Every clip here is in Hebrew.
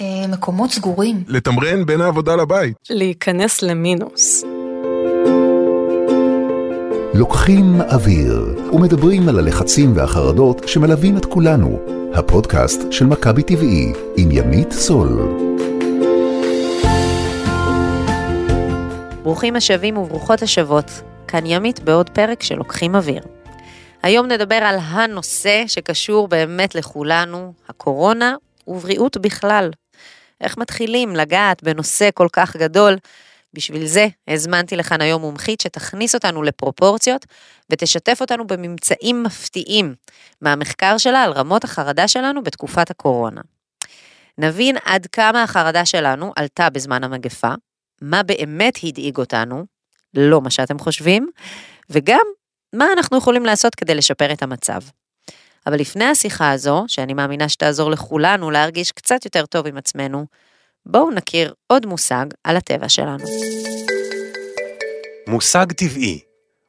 אה, מקומות סגורים. לתמרן בין העבודה לבית. להיכנס למינוס. לוקחים אוויר ומדברים על הלחצים והחרדות שמלווים את כולנו. הפודקאסט של מכבי טבעי עם ימית סול. ברוכים השבים וברוכות השבות, כאן ימית בעוד פרק של לוקחים אוויר. היום נדבר על הנושא שקשור באמת לכולנו, הקורונה ובריאות בכלל. איך מתחילים לגעת בנושא כל כך גדול? בשביל זה הזמנתי לכאן היום מומחית שתכניס אותנו לפרופורציות ותשתף אותנו בממצאים מפתיעים מהמחקר שלה על רמות החרדה שלנו בתקופת הקורונה. נבין עד כמה החרדה שלנו עלתה בזמן המגפה, מה באמת הדאיג אותנו, לא מה שאתם חושבים, וגם מה אנחנו יכולים לעשות כדי לשפר את המצב. אבל לפני השיחה הזו, שאני מאמינה שתעזור לכולנו להרגיש קצת יותר טוב עם עצמנו, בואו נכיר עוד מושג על הטבע שלנו. מושג טבעי,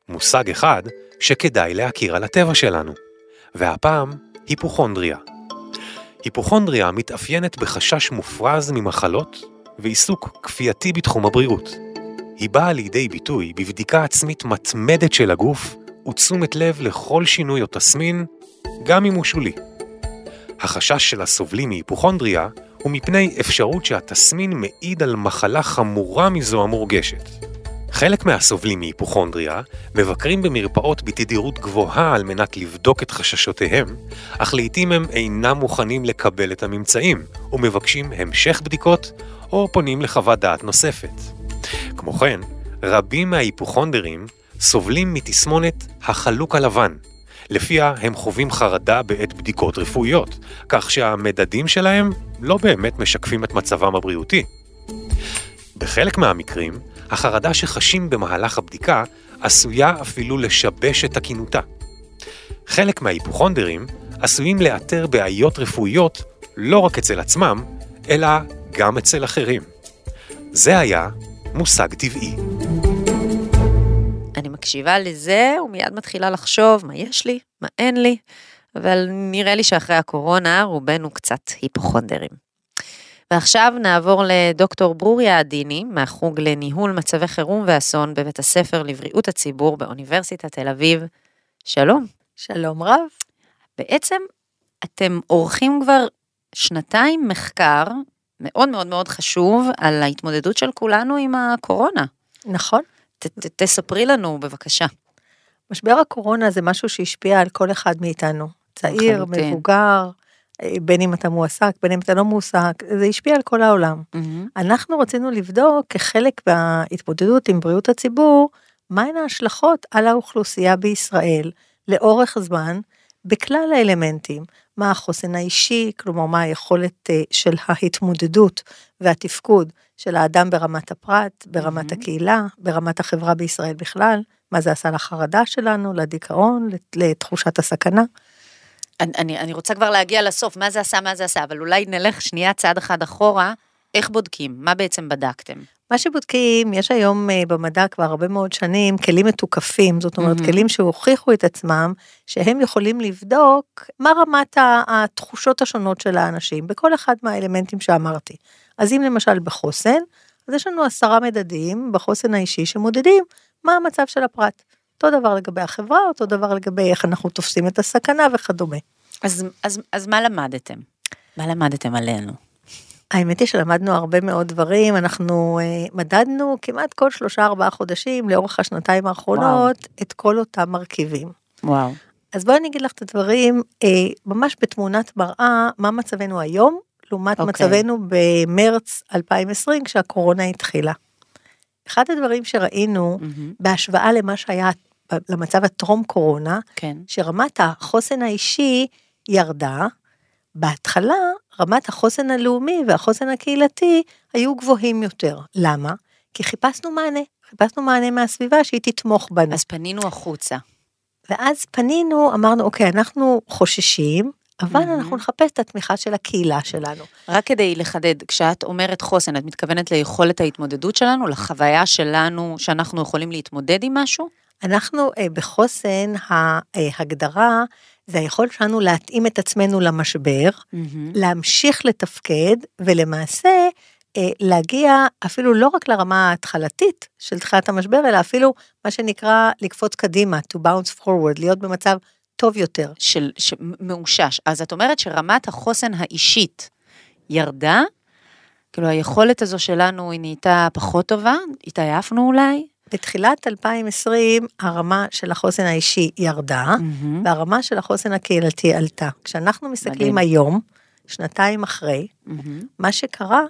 מושג אחד שכדאי להכיר על הטבע שלנו, והפעם היפוכונדריה. היפוכונדריה מתאפיינת בחשש מופרז ממחלות ועיסוק כפייתי בתחום הבריאות. היא באה לידי ביטוי בבדיקה עצמית מתמדת של הגוף ותשומת לב לכל שינוי או תסמין, גם אם הוא שולי. החשש של הסובלים מהיפוכונדריה הוא מפני אפשרות שהתסמין מעיד על מחלה חמורה מזו המורגשת. חלק מהסובלים מהיפוכונדריה מבקרים במרפאות בתדירות גבוהה על מנת לבדוק את חששותיהם, אך לעיתים הם אינם מוכנים לקבל את הממצאים, ומבקשים המשך בדיקות, או פונים לחוות דעת נוספת. כמו כן, רבים מההיפוכונדרים סובלים מתסמונת החלוק הלבן, לפיה הם חווים חרדה בעת בדיקות רפואיות, כך שהמדדים שלהם לא באמת משקפים את מצבם הבריאותי. בחלק מהמקרים, החרדה שחשים במהלך הבדיקה עשויה אפילו לשבש את תקינותה. חלק מההיפוכונדרים עשויים לאתר בעיות רפואיות לא רק אצל עצמם, אלא גם אצל אחרים. זה היה מושג טבעי. מקשיבה לזה ומיד מתחילה לחשוב מה יש לי, מה אין לי, אבל נראה לי שאחרי הקורונה רובנו קצת היפוכונדרים. ועכשיו נעבור לדוקטור ברוריה עדיני, מהחוג לניהול מצבי חירום ואסון בבית הספר לבריאות הציבור באוניברסיטת תל אביב. שלום. שלום רב. בעצם אתם עורכים כבר שנתיים מחקר מאוד מאוד מאוד חשוב על ההתמודדות של כולנו עם הקורונה. נכון. ת, ת, תספרי לנו בבקשה. משבר הקורונה זה משהו שהשפיע על כל אחד מאיתנו. צעיר, לחלוטין. מבוגר, אה, בין אם אתה מועסק, בין אם אתה לא מועסק, זה השפיע על כל העולם. אנחנו רצינו לבדוק כחלק מההתמודדות עם בריאות הציבור, מהן ההשלכות על האוכלוסייה בישראל לאורך זמן, בכלל האלמנטים, מה החוסן האישי, כלומר מה היכולת אה, של ההתמודדות והתפקוד של האדם ברמת הפרט, ברמת מהמם. הקהילה, ברמת החברה בישראל בכלל, מה זה עשה לחרדה שלנו, לדיכאון, לת- לתחושת הסכנה. אני, אני, אני רוצה כבר להגיע לסוף, מה זה עשה, מה זה עשה, אבל אולי נלך שנייה צעד אחד אחורה, איך בודקים? מה בעצם בדקתם? מה שבודקים, יש היום אה, במדע כבר הרבה מאוד שנים כלים מתוקפים, זאת אומרת מהמם. כלים שהוכיחו את עצמם, שהם יכולים לבדוק מה רמת התחושות השונות של האנשים, בכל אחד מהאלמנטים שאמרתי. אז אם למשל בחוסן, אז יש לנו עשרה מדדים בחוסן האישי שמודדים מה המצב של הפרט. אותו דבר לגבי החברה, אותו דבר לגבי איך אנחנו תופסים את הסכנה וכדומה. אז, אז, אז מה למדתם? מה למדתם עלינו? האמת היא שלמדנו הרבה מאוד דברים, אנחנו אה, מדדנו כמעט כל שלושה ארבעה חודשים לאורך השנתיים האחרונות את כל אותם מרכיבים. וואו. אז בואי אני אגיד לך את הדברים אה, ממש בתמונת מראה, מה מצבנו היום, לעומת אוקיי. מצבנו במרץ 2020 כשהקורונה התחילה. אחד הדברים שראינו מהמם. בהשוואה למה שהיה למצב הטרום קורונה, כן. שרמת החוסן האישי ירדה, בהתחלה רמת החוסן הלאומי והחוסן הקהילתי היו גבוהים יותר. למה? כי חיפשנו מענה, חיפשנו מענה מהסביבה שהיא תתמוך בנו. אז פנינו החוצה. ואז פנינו, אמרנו, אוקיי, אנחנו חוששים, אבל מהמם. אנחנו נחפש את התמיכה של הקהילה שלנו. רק כדי לחדד, כשאת אומרת חוסן, את מתכוונת ליכולת ההתמודדות שלנו, לחוויה שלנו, שאנחנו יכולים להתמודד עם משהו? אנחנו אה, בחוסן, ההגדרה זה היכולת שלנו להתאים את עצמנו למשבר, להמשיך לתפקד, ולמעשה אה, להגיע אפילו לא רק לרמה ההתחלתית של תחילת המשבר, אלא אפילו מה שנקרא לקפוץ קדימה, to bounce forward, להיות במצב טוב יותר. של, מאושש. אז את אומרת שרמת החוסן האישית ירדה, כאילו היכולת הזו שלנו היא נהייתה פחות טובה, התעייפנו אולי? בתחילת 2020 הרמה של החוסן האישי ירדה, mm-hmm. והרמה של החוסן הקהילתי עלתה. כשאנחנו מסתכלים מדהים. היום, שנתיים אחרי, mm-hmm. מה שקרה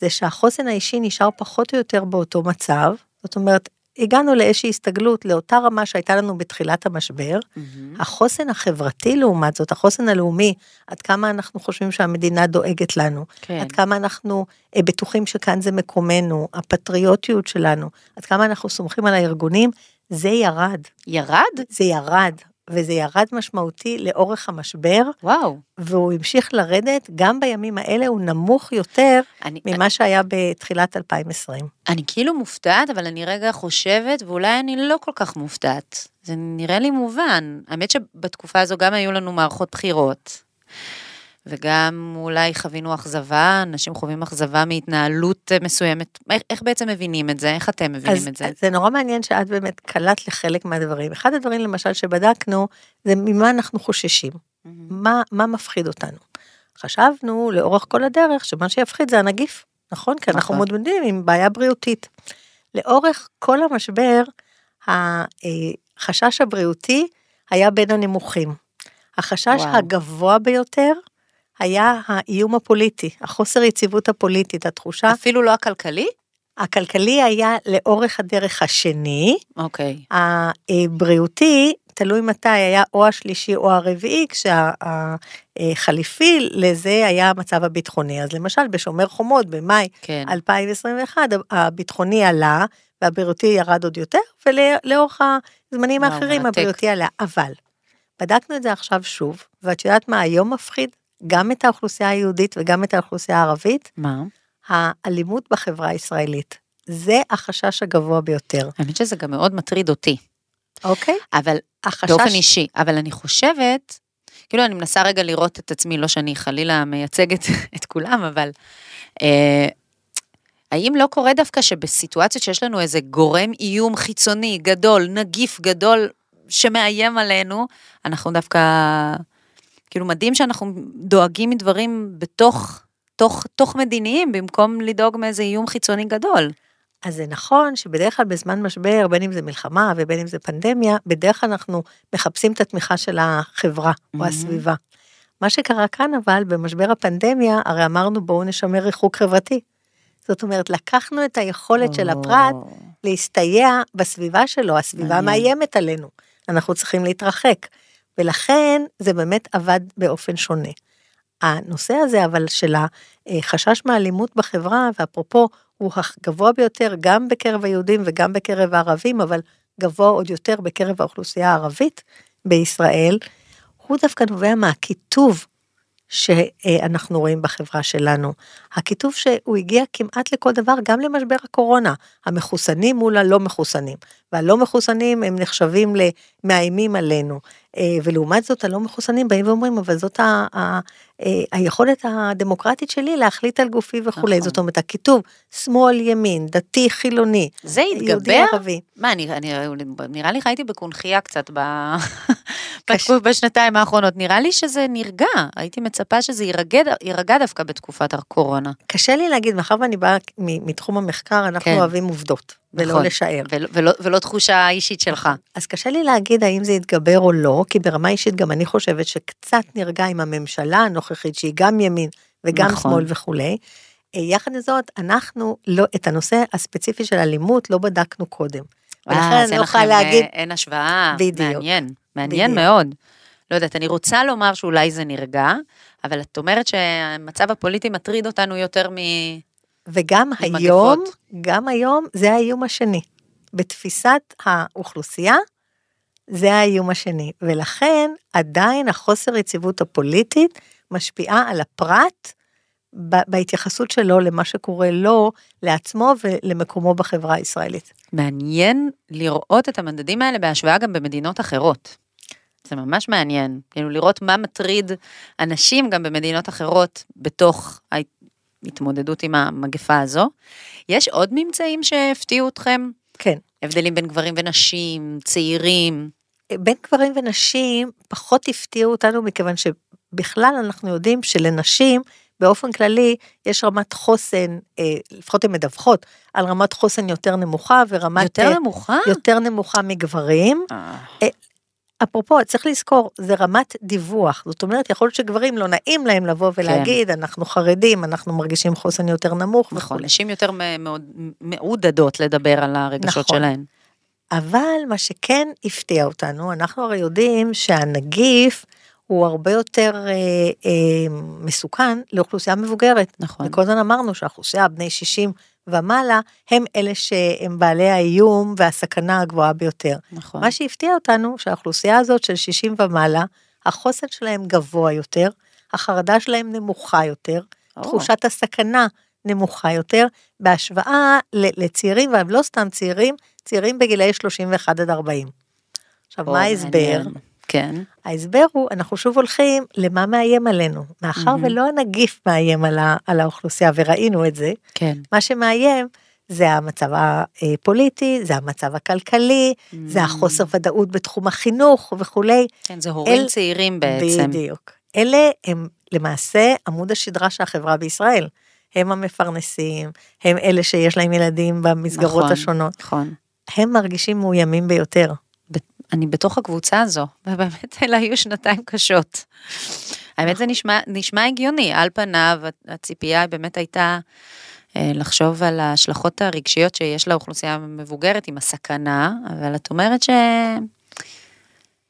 זה שהחוסן האישי נשאר פחות או יותר באותו מצב, זאת אומרת, הגענו לאיזושהי הסתגלות לאותה רמה שהייתה לנו בתחילת המשבר. Mm-hmm. החוסן החברתי לעומת זאת, החוסן הלאומי, עד כמה אנחנו חושבים שהמדינה דואגת לנו, כן. עד כמה אנחנו אה, בטוחים שכאן זה מקומנו, הפטריוטיות שלנו, עד כמה אנחנו סומכים על הארגונים, זה ירד. ירד? זה ירד. וזה ירד משמעותי לאורך המשבר. וואו. והוא המשיך לרדת, גם בימים האלה הוא נמוך יותר אני, ממה אני, שהיה בתחילת 2020. אני כאילו מופתעת, אבל אני רגע חושבת, ואולי אני לא כל כך מופתעת. זה נראה לי מובן. האמת שבתקופה הזו גם היו לנו מערכות בחירות. וגם אולי חווינו אכזבה, אנשים חווים אכזבה מהתנהלות מסוימת. איך, איך בעצם מבינים את זה? איך אתם מבינים אז, את זה? זה נורא מעניין שאת באמת קלט לחלק מהדברים. אחד הדברים למשל שבדקנו, זה ממה אנחנו חוששים. Mm-hmm. מה, מה מפחיד אותנו. חשבנו לאורך כל הדרך שמה שיפחיד זה הנגיף, נכון? כי אנחנו נכון. מתמודדים עם בעיה בריאותית. לאורך כל המשבר, החשש הבריאותי היה בין הנמוכים. החשש וואו. הגבוה ביותר היה האיום הפוליטי, החוסר יציבות הפוליטית, התחושה... אפילו לא הכלכלי? הכלכלי היה לאורך הדרך השני. אוקיי. Okay. הבריאותי, תלוי מתי, היה או השלישי או הרביעי, כשהחליפי לזה היה המצב הביטחוני. אז למשל, בשומר חומות, במאי כן. 2021, הביטחוני עלה, והבריאותי ירד עוד יותר, ולאורך הזמנים האחרים הבריאותי עלה. אבל, בדקנו את זה עכשיו שוב, ואת יודעת מה היום מפחיד? גם את האוכלוסייה היהודית וגם את האוכלוסייה הערבית. מה? האלימות בחברה הישראלית. זה החשש הגבוה ביותר. האמת שזה גם מאוד מטריד אותי. אוקיי. אבל, החשש... באופן אישי, אבל אני חושבת, כאילו אני מנסה רגע לראות את עצמי, לא שאני חלילה מייצגת את כולם, אבל אה, האם לא קורה דווקא שבסיטואציות שיש לנו איזה גורם איום חיצוני, גדול, נגיף גדול, שמאיים עלינו, אנחנו דווקא... כאילו מדהים שאנחנו דואגים מדברים בתוך, תוך, תוך מדיניים, במקום לדאוג מאיזה איום חיצוני גדול. אז זה נכון שבדרך כלל בזמן משבר, בין אם זה מלחמה ובין אם זה פנדמיה, בדרך כלל אנחנו מחפשים את התמיכה של החברה mm-hmm. או הסביבה. מה שקרה כאן אבל, במשבר הפנדמיה, הרי אמרנו בואו נשמר ריחוק חברתי. זאת אומרת, לקחנו את היכולת oh. של הפרט להסתייע בסביבה שלו, הסביבה מאיימת עלינו, אנחנו צריכים להתרחק. ולכן זה באמת עבד באופן שונה. הנושא הזה אבל של החשש מאלימות בחברה, ואפרופו, הוא הגבוה ביותר גם בקרב היהודים וגם בקרב הערבים, אבל גבוה עוד יותר בקרב האוכלוסייה הערבית בישראל, הוא דווקא נובע מהקיטוב שאנחנו רואים בחברה שלנו. הכיתוב שהוא הגיע כמעט לכל דבר, גם למשבר הקורונה, המחוסנים מול הלא מחוסנים, והלא מחוסנים הם נחשבים למאיימים עלינו, אה, ולעומת זאת הלא מחוסנים באים ואומרים, אבל זאת ה, ה, אה, היכולת הדמוקרטית שלי להחליט על גופי וכולי, נכון. זאת אומרת, הכיתוב שמאל, ימין, דתי, חילוני, זה התגבר? יהודי, ערבי. מה, אני, אני, נראה לי חייתי בקונכייה קצת ב... קש... בשנתיים האחרונות, נראה לי שזה נרגע, הייתי מצפה שזה יירגע, יירגע דווקא בתקופת הקורונה. קשה לי להגיד, מאחר ואני באה מתחום המחקר, אנחנו כן. אוהבים עובדות. ולא נכון, לשער. ולא, ולא, ולא תחושה אישית שלך. אז קשה לי להגיד האם זה יתגבר או לא, כי ברמה אישית גם אני חושבת שקצת נרגע עם הממשלה הנוכחית, שהיא גם ימין וגם נכון. שמאל וכולי. אה, יחד עם זאת, אנחנו לא, את הנושא הספציפי של אלימות לא בדקנו קודם. ולכן אני לא יכולה אה, להגיד... אין השוואה, בדיוק. מעניין, מעניין בדיוק. מאוד. לא יודעת, אני רוצה לומר שאולי זה נרגע, אבל את אומרת שהמצב הפוליטי מטריד אותנו יותר מ... וגם היום, מגפות. גם היום זה האיום השני. בתפיסת האוכלוסייה, זה האיום השני. ולכן עדיין החוסר יציבות הפוליטית משפיעה על הפרט בהתייחסות שלו למה שקורה לו, לעצמו ולמקומו בחברה הישראלית. מעניין לראות את המדדים האלה בהשוואה גם במדינות אחרות. זה ממש מעניין, כאילו לראות מה מטריד אנשים גם במדינות אחרות בתוך ההתמודדות עם המגפה הזו. יש עוד ממצאים שהפתיעו אתכם? כן. הבדלים בין גברים ונשים, צעירים. בין גברים ונשים פחות הפתיעו אותנו מכיוון שבכלל אנחנו יודעים שלנשים באופן כללי יש רמת חוסן, אה, לפחות הן מדווחות, על רמת חוסן יותר נמוכה ורמת... יותר נמוכה? יותר נמוכה מגברים. אפרופו, צריך לזכור, זה רמת דיווח. זאת אומרת, יכול להיות שגברים לא נעים להם לבוא ולהגיד, כן. אנחנו חרדים, אנחנו מרגישים חוסן יותר נמוך נכון, וכו'. נשים יותר מעודדות לדבר על הרגשות נכון. שלהן. אבל מה שכן הפתיע אותנו, אנחנו הרי יודעים שהנגיף הוא הרבה יותר אה, אה, מסוכן לאוכלוסייה מבוגרת. נכון. וכל הזמן אמרנו שהאוכלוסייה בני 60 ומעלה הם אלה שהם בעלי האיום והסכנה הגבוהה ביותר. נכון. מה שהפתיע אותנו שהאוכלוסייה הזאת של 60 ומעלה, החוסן שלהם גבוה יותר, החרדה שלהם נמוכה יותר, או. תחושת הסכנה נמוכה יותר, בהשוואה לצעירים, והם לא סתם צעירים, צעירים בגילאי 31 עד 40. עכשיו, מה ההסבר? כן. ההסבר הוא, אנחנו שוב הולכים למה מאיים עלינו. מאחר mm-hmm. ולא הנגיף מאיים על, ה, על האוכלוסייה, וראינו את זה, כן. מה שמאיים זה המצב הפוליטי, זה המצב הכלכלי, mm-hmm. זה החוסר ודאות בתחום החינוך וכולי. כן, זה הורים אל... צעירים בעצם. בדיוק. אלה הם למעשה עמוד השדרה של החברה בישראל. הם המפרנסים, הם אלה שיש להם ילדים במסגרות נכון, השונות. נכון. הם מרגישים מאוימים ביותר. אני בתוך הקבוצה הזו, ובאמת אלה היו שנתיים קשות. האמת זה נשמע, נשמע הגיוני, על פניו הציפייה באמת הייתה אה, לחשוב על ההשלכות הרגשיות שיש לאוכלוסייה המבוגרת עם הסכנה, אבל את אומרת ש...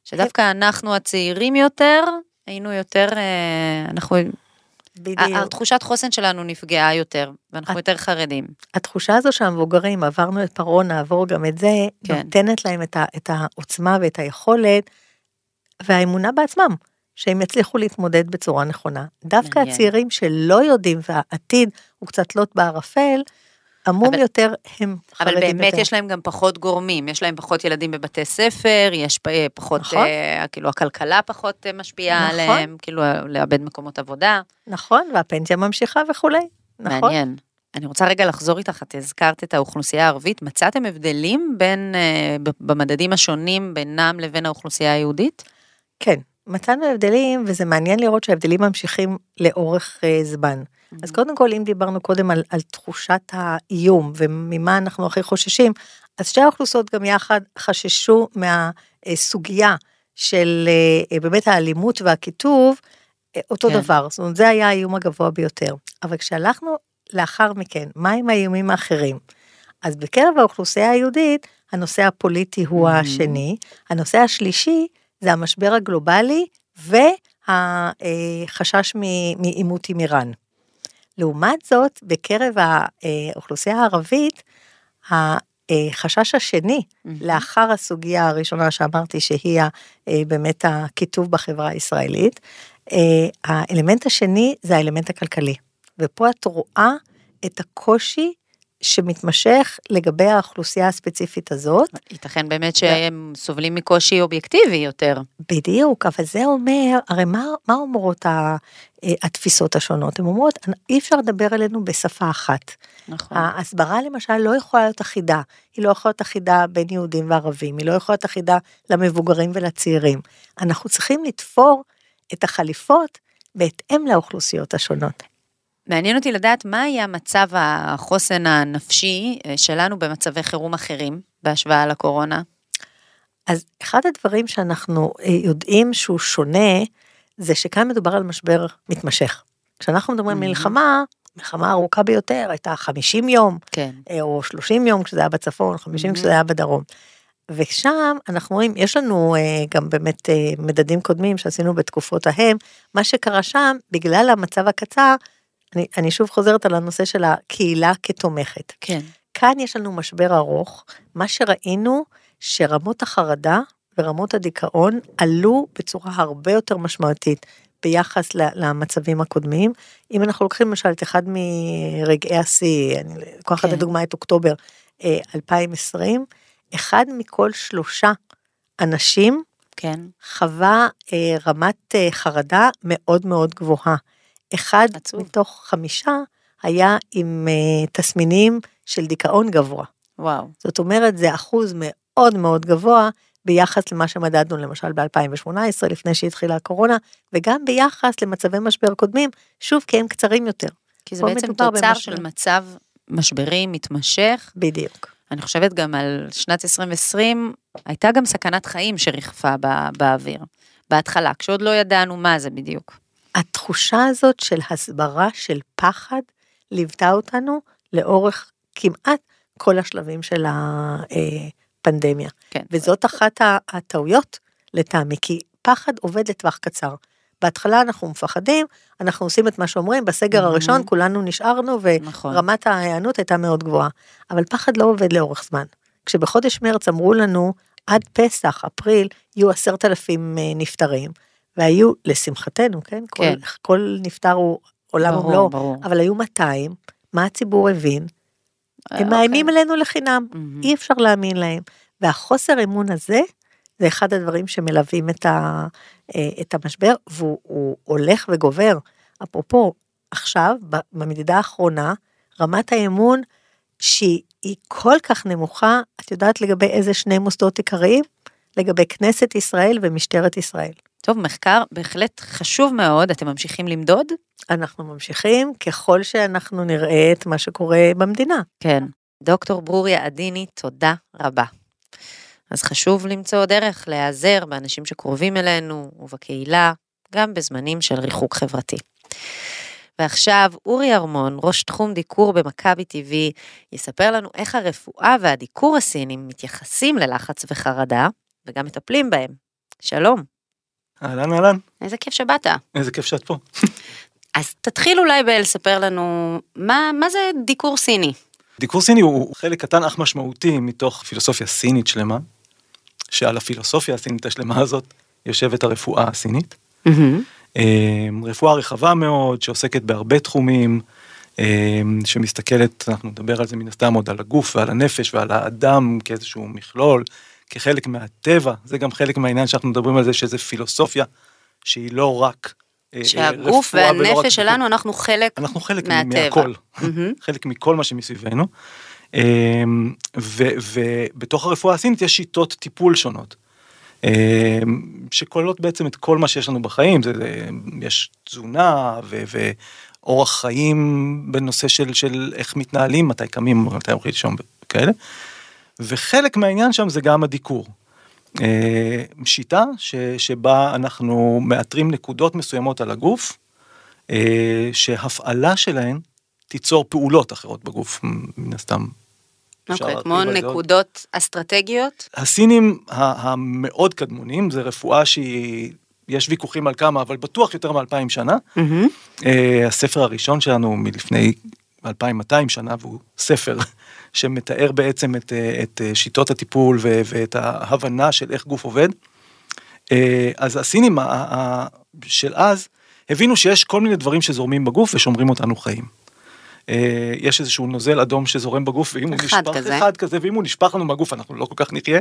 שדווקא אנחנו הצעירים יותר, היינו יותר, אה, אנחנו בדיוק. התחושת חוסן שלנו נפגעה יותר, ואנחנו את, יותר חרדים. התחושה הזו שהמבוגרים, עברנו את פרעה, נעבור גם את זה, כן. נותנת להם את, ה, את העוצמה ואת היכולת, והאמונה בעצמם, שהם יצליחו להתמודד בצורה נכונה. דווקא מעניין. הצעירים שלא יודעים, והעתיד הוא קצת לוט בערפל, עמום אבל, יותר הם חרדים יותר. אבל באמת יותר. יש להם גם פחות גורמים, יש להם פחות ילדים בבתי ספר, יש פחות, נכון. אה, כאילו הכלכלה פחות אה, משפיעה נכון. עליהם, כאילו לאבד מקומות עבודה. נכון, והפנסיה ממשיכה וכולי. נכון. מעניין. אני רוצה רגע לחזור איתך, את הזכרת את האוכלוסייה הערבית, מצאתם הבדלים בין, אה, במדדים השונים בינם לבין האוכלוסייה היהודית? כן, מצאנו הבדלים, וזה מעניין לראות שההבדלים ממשיכים לאורך אה, זמן. אז קודם כל, אם דיברנו קודם על, על תחושת האיום וממה אנחנו הכי חוששים, אז שתי האוכלוסיות גם יחד חששו מהסוגיה של אה, באמת האלימות והקיטוב, אה, אותו כן. דבר, זאת אומרת, זה היה האיום הגבוה ביותר. אבל כשהלכנו לאחר מכן, מה עם האיומים האחרים? אז בקרב האוכלוסייה היהודית, הנושא הפוליטי הוא mm-hmm. השני, הנושא השלישי זה המשבר הגלובלי והחשש מעימות עם איראן. לעומת זאת, בקרב האוכלוסייה הערבית, החשש השני, mm-hmm. לאחר הסוגיה הראשונה שאמרתי שהיא באמת הכיתוב בחברה הישראלית, האלמנט השני זה האלמנט הכלכלי. ופה את רואה את הקושי שמתמשך לגבי האוכלוסייה הספציפית הזאת. ייתכן באמת שהם סובלים מקושי אובייקטיבי יותר. בדיוק, אבל זה אומר, הרי מה, מה אומרות ה, אה, התפיסות השונות? הן אומרות, אי אפשר לדבר אלינו בשפה אחת. נכון. ההסברה למשל לא יכולה להיות אחידה, היא לא יכולה להיות אחידה בין יהודים וערבים, היא לא יכולה להיות אחידה למבוגרים ולצעירים. אנחנו צריכים לתפור את החליפות בהתאם לאוכלוסיות השונות. מעניין אותי לדעת מה היה מצב החוסן הנפשי אה, שלנו במצבי חירום אחרים בהשוואה לקורונה. אז אחד הדברים שאנחנו אה, יודעים שהוא שונה, זה שכאן מדובר על משבר מתמשך. כשאנחנו מדברים על מלחמה, מלחמה ארוכה ביותר, הייתה 50 יום, כן. אה, או 30 יום כשזה היה בצפון, 50 כשזה היה בדרום. ושם אנחנו רואים, יש לנו גם באמת מדדים קודמים שעשינו בתקופות ההם, מה שקרה שם, בגלל המצב הקצר, אני, אני שוב חוזרת על הנושא של הקהילה כתומכת. כן. כאן יש לנו משבר ארוך, מה שראינו שרמות החרדה ורמות הדיכאון עלו בצורה הרבה יותר משמעותית ביחס למצבים הקודמים. אם אנחנו לוקחים למשל את אחד מרגעי השיא, אני לוקחת כן. לדוגמה את אוקטובר 2020, אה, אחד מכל שלושה אנשים כן. חווה אה, רמת אה, חרדה מאוד מאוד גבוהה. אחד עצוב. מתוך חמישה היה עם אה, תסמינים של דיכאון גבוה. וואו. זאת אומרת, זה אחוז מאוד מאוד גבוה ביחס למה שמדדנו למשל ב-2018, לפני שהתחילה הקורונה, וגם ביחס למצבי משבר קודמים, שוב, כי הם קצרים יותר. כי זה בעצם תוצר במשבר. של מצב משברי מתמשך. בדיוק. אני חושבת גם על שנת 2020, הייתה גם סכנת חיים שריחפה בא, באוויר. בהתחלה, כשעוד לא ידענו מה זה בדיוק. התחושה הזאת של הסברה, של פחד, ליוותה אותנו לאורך כמעט כל השלבים של הפנדמיה. כן. וזאת אחת הטעויות לטעמי, כי פחד עובד לטווח קצר. בהתחלה אנחנו מפחדים, אנחנו עושים את מה שאומרים, בסגר מהמם. הראשון כולנו נשארנו נכון. ורמת ההיענות הייתה מאוד גבוהה. אבל פחד לא עובד לאורך זמן. כשבחודש מרץ אמרו לנו, עד פסח, אפריל, יהיו עשרת אלפים אה, נפטרים, והיו, לשמחתנו, כן? כן. כל, כל נפטר הוא עולם ברור, ומלואו, ברור. אבל היו 200, מה הציבור הבין? אה, הם מאיימים עלינו לחינם, מהמם. אי אפשר להאמין להם. והחוסר אמון הזה, זה אחד הדברים שמלווים את, ה, אה, את המשבר, והוא הוא הולך וגובר. אפרופו, עכשיו, במדידה האחרונה, רמת האמון שהיא היא כל כך נמוכה, את יודעת לגבי איזה שני מוסדות עיקריים? לגבי כנסת ישראל ומשטרת ישראל. טוב, מחקר בהחלט חשוב מאוד, אתם ממשיכים למדוד? אנחנו ממשיכים ככל שאנחנו נראה את מה שקורה במדינה. כן. דוקטור ברוריה עדיני, תודה רבה. אז חשוב למצוא דרך להיעזר באנשים שקרובים אלינו ובקהילה, גם בזמנים של ריחוק חברתי. ועכשיו אורי ארמון, ראש תחום דיקור במכבי TV, יספר לנו איך הרפואה והדיקור הסינים מתייחסים ללחץ וחרדה, וגם מטפלים בהם. שלום. אהלן אהלן, איזה כיף שבאת. איזה כיף שאת פה. אז תתחיל אולי בלספר לנו, מה, מה זה דיקור סיני? דיקור סיני הוא חלק קטן אך משמעותי מתוך פילוסופיה סינית שלמה, שעל הפילוסופיה הסינית השלמה הזאת יושבת הרפואה הסינית. אה, רפואה רחבה מאוד שעוסקת בהרבה תחומים, אה, שמסתכלת, אנחנו נדבר על זה מן הסתם עוד על הגוף ועל הנפש ועל האדם כאיזשהו מכלול, כחלק מהטבע, זה גם חלק מהעניין שאנחנו מדברים על זה שזה פילוסופיה שהיא לא רק אה, אה, שהגוף רק והנפש דיקור. שלנו, אנחנו חלק אנחנו חלק מהטבע. מהכל, מהמם. חלק מכל מה שמסביבנו. אמ, ובתוך הרפואה הסינית יש שיטות טיפול שונות. אמ, שכוללות בעצם את כל מה שיש לנו בחיים, זה, זה, יש תזונה ו- ואורח חיים בנושא של, של איך מתנהלים, מתי קמים, מתי הולכים לישון וכאלה. וחלק מהעניין שם זה גם הדיקור. אה, שיטה ש, שבה אנחנו מאתרים נקודות מסוימות על הגוף, אה, שהפעלה שלהן תיצור פעולות אחרות בגוף, מן הסתם. אוקיי, להרחיב כמו. נקודות אסטרטגיות? הסינים המאוד קדמונים, זה רפואה שהיא, יש ויכוחים על כמה, אבל בטוח יותר מאלפיים שנה. אה, הספר הראשון שלנו מלפני 2200 שנה, והוא ספר שמתאר בעצם את, אה, את אה, שיטות הטיפול ו- ואת ההבנה של איך גוף עובד. אה, אז הסינים של אז הבינו שיש כל מיני דברים שזורמים בגוף ושומרים אותנו חיים. יש איזשהו נוזל אדום שזורם בגוף, ואם הוא נשפך, כזה. אחד כזה, ואם הוא נשפך לנו מהגוף אנחנו לא כל כך נחיה.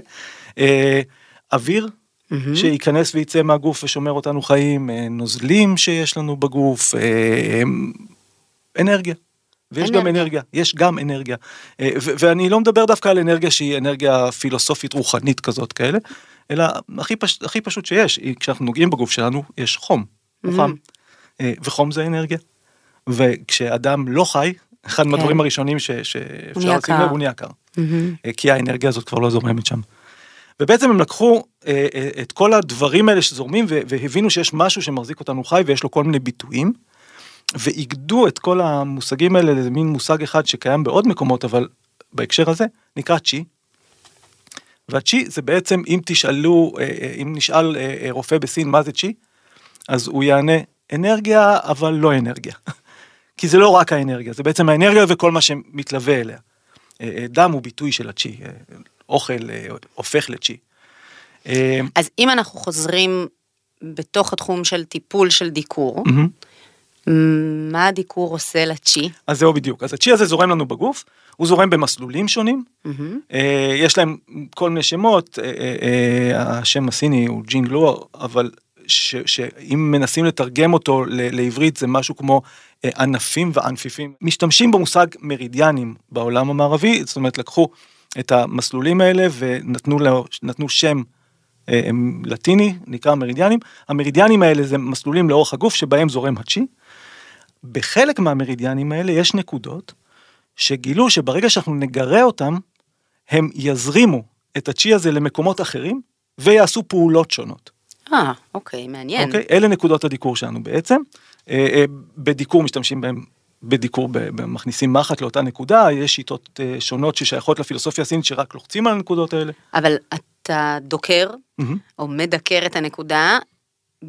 אוויר שייכנס וייצא מהגוף ושומר אותנו חיים, נוזלים שיש לנו בגוף, אנרגיה. ויש גם אנרגיה. אנרגיה, יש גם אנרגיה. אה, ואני לא מדבר דווקא על אנרגיה שהיא אנרגיה פילוסופית רוחנית כזאת כאלה, אלא הכי, פש, הכי פשוט שיש, היא- כשאנחנו נוגעים בגוף שלנו, יש חום, Mhm. חם. אה, וחום זה אנרגיה. וכשאדם לא חי, אחד כן. מהדברים הראשונים ש, שאפשר לשים. לב, הוא נהיה קר. אה, כי האנרגיה הזאת כבר לא זורמת שם. ובעצם הם לקחו את כל הדברים האלה שזורמים והבינו שיש משהו שמחזיק אותנו חי ויש לו כל מיני ביטויים. ואיגדו את כל המושגים האלה למין מושג אחד שקיים בעוד מקומות אבל בהקשר הזה נקרא צ'י. והצ'י זה בעצם אם תשאלו אה, אה, אם נשאל אה, רופא בסין מה זה צ'י אז הוא יענה אנרגיה אבל לא אנרגיה. כי זה לא רק האנרגיה זה בעצם האנרגיה וכל מה שמתלווה אליה. דם הוא ביטוי של הצ'י, אוכל הופך לצ'י. אז אם אנחנו חוזרים בתוך התחום של טיפול של דיקור, מהמם. מה הדיקור עושה לצ'י? אז זהו בדיוק. אז הצ'י הזה זורם לנו בגוף, הוא זורם במסלולים שונים. אה, יש להם כל מיני שמות, אה, אה, השם הסיני הוא ג'ינג לואר, אבל ש- שאם מנסים לתרגם אותו ל- לעברית זה משהו כמו אה, ענפים וענפיפים. משתמשים במושג מרידיאנים בעולם המערבי, זאת אומרת לקחו את המסלולים האלה ונתנו לו, שם אה, הם לטיני, נקרא מרידיאנים. המרידיאנים האלה זה מסלולים לאורך הגוף שבהם זורם הצ'י. בחלק מהמרידיאנים האלה יש נקודות שגילו שברגע שאנחנו נגרה אותם, הם יזרימו את הצ'י הזה למקומות אחרים ויעשו פעולות שונות. אה, אוקיי, מעניין. אוקיי? אלה נקודות הדיקור שלנו בעצם. אה, אה, בדיקור משתמשים בהם, בדיקור ב- מכניסים מחט לאותה נקודה, יש שיטות אה, שונות ששייכות לפילוסופיה הסינית שרק לוחצים על הנקודות האלה. אבל אתה דוקר, מהמם. או מדקר את הנקודה,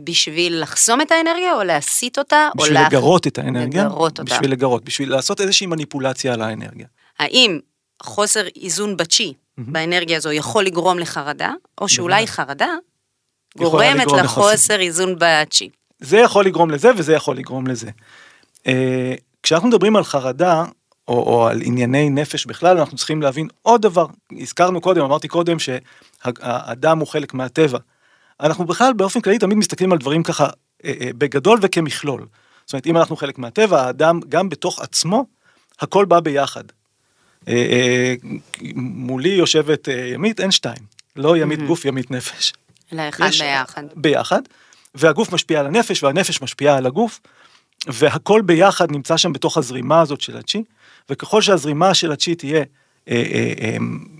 בשביל לחסום את האנרגיה, או להסיט אותה, או בשביל לה- לגרות את האנרגיה, לגרות אותה. בשביל לגרות, בשביל לעשות איזושהי מניפולציה על האנרגיה. האם חוסר איזון בצ'י, מהמם. באנרגיה הזו, יכול לגרום לחרדה, או שאולי חרדה יכולה גורמת לחוסר איזון בצ'י. זה יכול לגרום לזה וזה יכול לגרום לזה. אה, כשאנחנו מדברים על חרדה, או, או על ענייני נפש בכלל, אנחנו צריכים להבין עוד דבר. הזכרנו קודם, אמרתי קודם שהאדם הוא חלק מהטבע. אנחנו בכלל באופן כללי תמיד מסתכלים על דברים ככה אה, אה, בגדול וכמכלול. זאת אומרת, אם אנחנו חלק מהטבע, האדם גם בתוך עצמו, הכל בא ביחד. אה, מולי יושבת ימית, אין שתיים. לא ימית גוף, ימית נפש. אלא אחד ביחד. ביחד, והגוף משפיע על הנפש והנפש משפיעה על הגוף, והכל ביחד נמצא שם בתוך הזרימה הזאת של הצ'י, וככל שהזרימה של הצ'י תהיה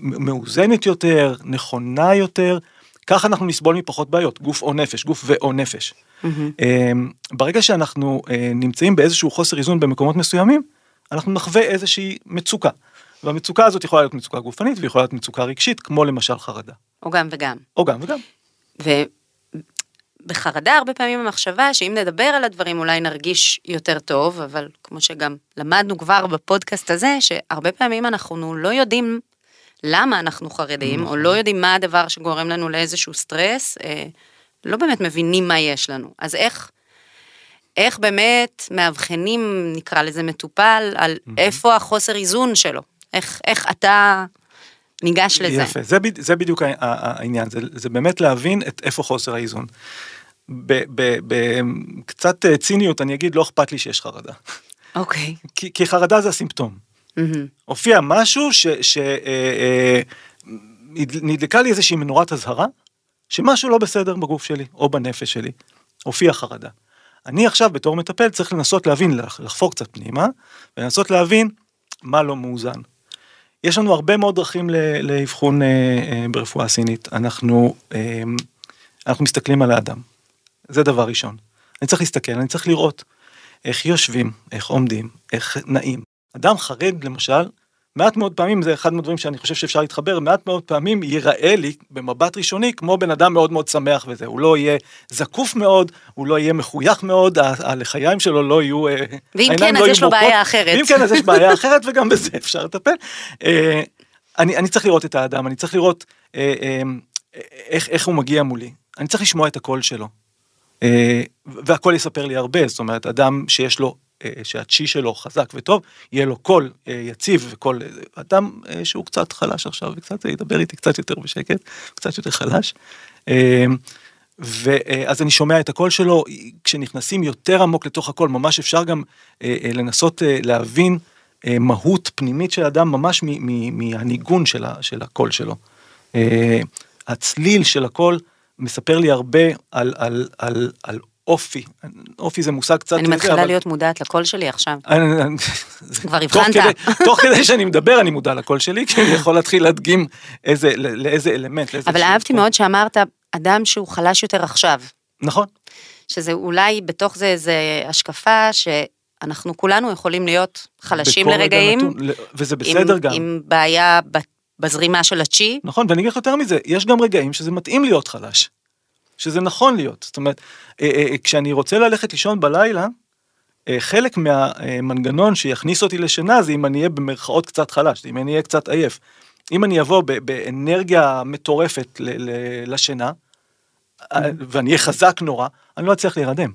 מאוזנת יותר, נכונה יותר, ככה אנחנו נסבול מפחות בעיות, גוף או נפש, גוף ואו נפש. מהמם. אה, ברגע שאנחנו אה, נמצאים באיזשהו חוסר איזון במקומות מסוימים, אנחנו נחווה איזושהי מצוקה. והמצוקה הזאת יכולה להיות מצוקה גופנית ויכולה להיות מצוקה רגשית, כמו למשל חרדה. או גם וגם. או גם וגם. ובחרדה הרבה פעמים המחשבה שאם נדבר על הדברים אולי נרגיש יותר טוב, אבל כמו שגם למדנו כבר בפודקאסט הזה, שהרבה פעמים אנחנו לא יודעים למה אנחנו חרדים, או לא יודעים מה הדבר שגורם לנו לאיזשהו סטרס, אה, לא באמת מבינים מה יש לנו. אז איך, איך באמת מאבחנים, נקרא לזה מטופל, על איפה החוסר איזון שלו? איך, איך אתה ניגש לזה? יפה, זה, זה בדיוק העניין, זה, זה באמת להבין את איפה חוסר האיזון. בקצת ציניות אני אגיד, לא אכפת לי שיש חרדה. אוקיי. כי, כי חרדה זה הסימפטום. מהמם. הופיע משהו ש... ש אה, אה, לי איזושהי מנורת אזהרה, שמשהו לא בסדר בגוף שלי, או בנפש שלי. הופיע חרדה. אני עכשיו בתור מטפל צריך לנסות להבין, לח- לחפור קצת פנימה, ולנסות להבין מה לא מאוזן. יש לנו הרבה מאוד דרכים לאבחון אה, אה, ברפואה סינית. אנחנו, אה, אנחנו מסתכלים על האדם. זה דבר ראשון. אני צריך להסתכל, אני צריך לראות איך יושבים, איך עומדים, איך נעים. אדם חרד למשל, מעט מאוד פעמים, זה אחד מהדברים שאני חושב שאפשר להתחבר, מעט מאוד פעמים ייראה לי במבט ראשוני כמו בן אדם מאוד מאוד שמח וזה, הוא לא יהיה זקוף מאוד, הוא לא יהיה מחוייך מאוד, הלחיים שלו לא יהיו, אה, ואם כן, לא אז יש לו. בעיה אחרת. ואם כן, אז יש בעיה אחרת וגם בזה אפשר לטפל. אה, אני, אני צריך לראות את האדם, אני צריך לראות אה, אה, איך, איך הוא מגיע מולי, אני צריך לשמוע את הקול שלו. אה, והקול יספר לי הרבה, זאת אומרת, אדם שיש לו, שהצ'י שלו חזק וטוב, יהיה לו קול אה, יציב וקול, אה, אדם אה, שהוא קצת חלש עכשיו וקצת אה, ידבר איתי קצת יותר בשקט, קצת יותר חלש. אה, ואז אני שומע את הקול שלו, כשנכנסים יותר עמוק לתוך הקול, ממש אפשר גם אה, אה, לנסות אה, להבין אה, מהות פנימית של אדם ממש מהניגון של הקול שלו. אה, הצליל של הקול מספר לי הרבה על, על, על, על אופי, אופי זה מושג קצת... אני מתחילה להיות מודעת לקול שלי עכשיו. כבר הבחנת. תוך כדי שאני מדבר אני מודע לקול שלי, כי אני יכול להתחיל להדגים איזה, לא- לאיזה אלמנט. אבל אהבתי. מאוד שאמרת, אדם שהוא חלש יותר עכשיו, נכון, שזה אולי בתוך זה איזה השקפה שאנחנו כולנו יכולים להיות חלשים לרגעים, נתון, וזה עם- בסדר גם. עם בעיה בזרימה של הצ'י, נכון, ואני אגיד לך יותר מזה, יש גם רגעים שזה מתאים להיות חלש. שזה נכון להיות. זאת אומרת, אה, אה, כשאני רוצה ללכת לישון בלילה, אה, חלק מהמנגנון שיכניס אותי לשינה זה אם אני אהיה במרכאות קצת חלש, אם אני אהיה קצת עייף. אם אני אבוא באנרגיה מטורפת לשינה, אה, ואני אהיה חזק נורא, אני לא אצליח להירדם.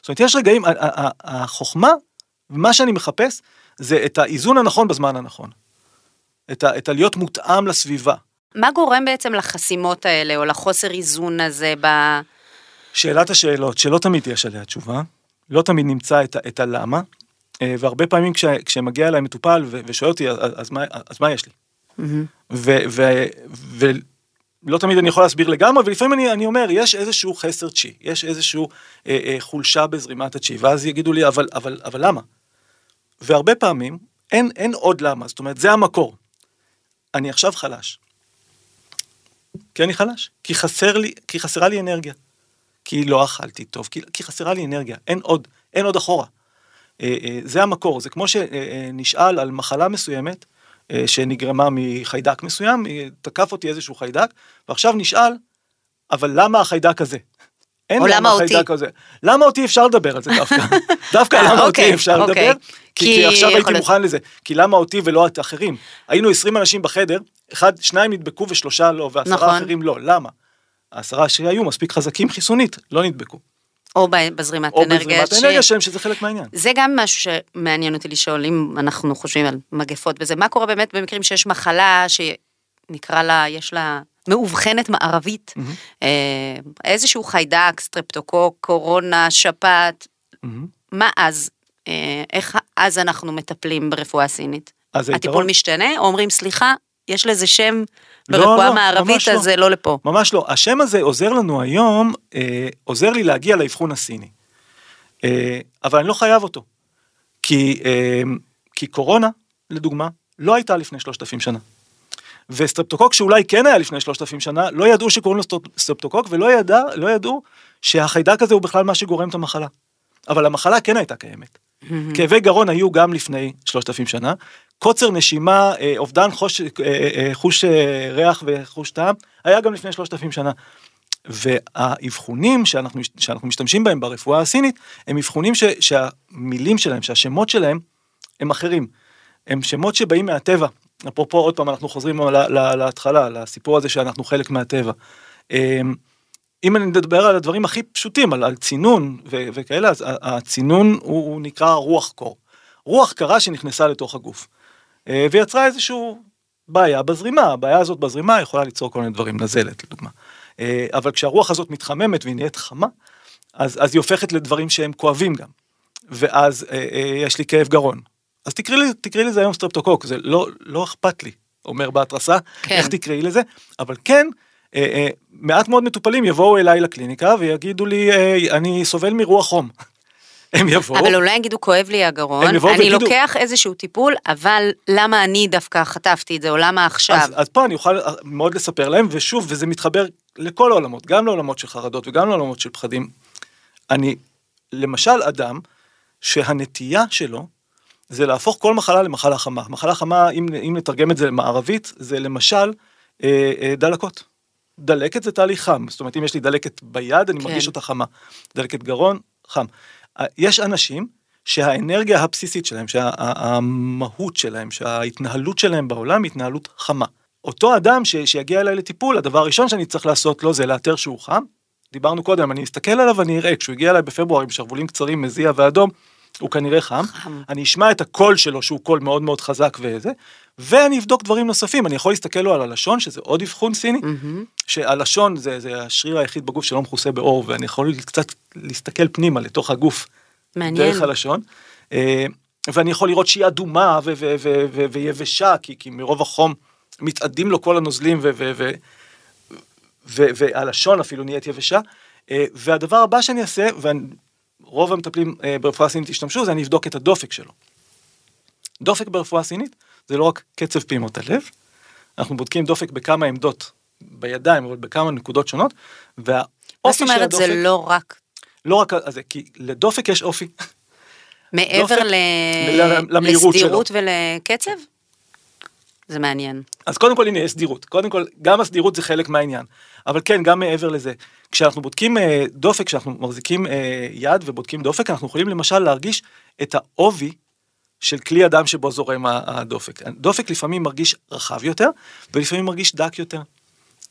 זאת אומרת, יש רגעים, החוכמה, מה שאני מחפש, זה את האיזון הנכון בזמן הנכון. את, ה, את הלהיות מותאם לסביבה. מה גורם בעצם לחסימות האלה, או לחוסר איזון הזה ב... שאלת השאלות, שלא תמיד יש עליה תשובה, לא תמיד נמצא את, את הלמה, אה, והרבה פעמים כש, כשמגיע אליי מטופל ו- ושואל אותי, אז, אז, מה, אז מה יש לי? ו- ו- ולא תמיד אני יכול להסביר לגמרי, ולפעמים אני, אני אומר, יש איזשהו חסר צ'י, יש איזשהו אה, אה, חולשה בזרימת הצ'י, ואז יגידו לי, אבל, אבל, אבל למה? והרבה פעמים אין, אין עוד למה, זאת אומרת, זה המקור. אני עכשיו חלש. כי אני חלש, כי חסר לי, כי חסרה לי אנרגיה. כי לא אכלתי טוב, כי, כי חסרה לי אנרגיה, אין עוד, אין עוד אחורה. אה, אה, זה המקור, זה כמו שנשאל על מחלה מסוימת אה, שנגרמה מחיידק מסוים, תקף אותי איזשהו חיידק, ועכשיו נשאל, אבל למה החיידק הזה? אין או למה אותי? הזה. למה אותי אפשר לדבר על זה דווקא? דווקא אה, למה אותי אוקיי, אפשר אוקיי. לדבר? כי, כי כי עכשיו הייתי מוכן לזה. כי למה אותי ולא את האחרים? היינו 20 אנשים בחדר, אחד, שניים נדבקו ושלושה לא, ועשרה נכון. אחרים לא. למה? העשרה שהיו מספיק חזקים חיסונית, לא נדבקו. או בזרימת או אנרגיה. בזרימת ש- האנרגיה שלהם, שזה חלק מהעניין. זה גם משהו שמעניין אותי לשאול, אם אנחנו חושבים על מגפות וזה, מה קורה באמת במקרים שיש מחלה שנקרא לה, יש לה מאובחנת מערבית, אה, איזשהו חיידק, סטרפטוקוק, קורונה, שפעת, מהמם. מה אז? אה, איך אז אנחנו מטפלים ברפואה הסינית? אז הטיפול היתרון, משתנה, או אומרים, סליחה, יש לזה שם לא, ברפואה לא, מערבית, ממש לא. אז זה לא לפה. ממש לא. השם הזה עוזר לנו היום, אה, עוזר לי להגיע לאבחון הסיני. אה, אבל אני לא חייב אותו. כי, אה, כי קורונה, לדוגמה, לא הייתה לפני 3,000 שנה. וסטרפטוקוק שאולי כן היה לפני 3,000 שנה, לא ידעו שקוראים לו סטרפ- סטרפטוקוק ולא ידע, לא ידעו שהחיידק הזה הוא בכלל מה שגורם את המחלה. אבל המחלה כן הייתה קיימת. כאבי גרון היו גם לפני 3,000 שנה, קוצר נשימה, אה, אובדן חוש, אה, אה, חוש ריח וחוש טעם, היה גם לפני 3,000 שנה. והאבחונים שאנחנו, שאנחנו משתמשים בהם ברפואה הסינית, הם אבחונים ש, שהמילים שלהם, שהשמות שלהם, הם אחרים. הם שמות שבאים מהטבע. אפרופו, עוד פעם, אנחנו חוזרים להתחלה, לסיפור הזה שאנחנו חלק מהטבע. אמ, אם אני מדבר על הדברים הכי פשוטים, על, על צינון ו- וכאלה, אז הצינון הוא, הוא נקרא רוח קור. רוח קרה שנכנסה לתוך הגוף. אה, ויצרה איזשהו בעיה בזרימה, הבעיה הזאת בזרימה יכולה ליצור כל מיני דברים, נזלת לדוגמה. אה, אבל כשהרוח הזאת מתחממת והיא נהיית חמה, אז, אז היא הופכת לדברים שהם כואבים גם. ואז אה, אה, יש לי כאב גרון. אז תקראי, תקראי לזה היום סטרפטוקוק, זה לא, לא אכפת לי, אומר בהתרסה, כן. איך תקראי לזה, אבל כן, אה, אה, מעט מאוד מטופלים יבואו אליי לקליניקה ויגידו לי, אה, אני סובל מרוח חום. הם יבואו, אבל אולי יגידו, כואב לי הגרון, אני ויגידו- לוקח איזשהו טיפול, אבל למה אני דווקא חטפתי את זה, או למה עכשיו? אז, אז פה אני אוכל מאוד לספר להם, ושוב, וזה מתחבר לכל העולמות, גם לעולמות של חרדות וגם לעולמות של פחדים. אני, למשל, אדם שהנטייה שלו זה להפוך כל מחלה למחלה חמה. מחלה חמה, אם, אם נתרגם את זה למערבית, זה למשל אה, אה, דלקות. דלקת זה תהליך חם, זאת אומרת, אם יש לי דלקת ביד, אני כן. מרגיש אותה חמה. דלקת גרון, חם. אה, יש אנשים שהאנרגיה הבסיסית שלהם, שהמהות שלהם, שההתנהלות שלהם בעולם היא התנהלות חמה. אותו אדם ש, שיגיע אליי לטיפול, הדבר הראשון שאני צריך לעשות לו זה לאתר שהוא חם. דיברנו קודם, אני אסתכל עליו ואני אראה, כשהוא הגיע אליי בפברואר עם שרוולים קצרים, מזיע ואדום, הוא כנראה חם. חם. אני אשמע את הקול שלו שהוא קול מאוד מאוד חזק וזה, ואני אבדוק דברים נוספים, אני יכול להסתכל לו על הלשון, שזה עוד אבחון סיני, מהמם. שהלשון זה, זה השריר היחיד בגוף שלא מכוסה בעור, ואני יכול קצת להסתכל פנימה לתוך הגוף מעניין. דרך הלשון. אה, ואני יכול לראות שהיא אדומה ו- ו- ו- ו- ויבשה, כי, כי מרוב החום מתאדים לו כל הנוזלים ו- ו- ו- ו- והלשון אפילו נהיית יבשה. אה, והדבר הבא שאני אעשה, ורוב המטפלים אה, ברפואה סינית ישתמשו, זה אני אבדוק את הדופק שלו. דופק ברפואה סינית זה לא רק קצב פעימות הלב, אנחנו בודקים דופק בכמה עמדות בידיים, אבל בכמה נקודות שונות, והאופי מה של זאת אומרת, הדופק, זה לא רק לא רק הזה, כי לדופק יש אופי. מעבר דופק ל... ל- למהירות לסדירות ולקצב? זה מעניין. אז קודם כל הנה יש סדירות, קודם כל גם הסדירות זה חלק מהעניין, אבל כן גם מעבר לזה, כשאנחנו בודקים אה, דופק, כשאנחנו מחזיקים אה, יד ובודקים דופק, אנחנו יכולים למשל להרגיש את העובי של כלי הדם שבו זורם הדופק. דופק לפעמים מרגיש רחב יותר ולפעמים מרגיש דק יותר.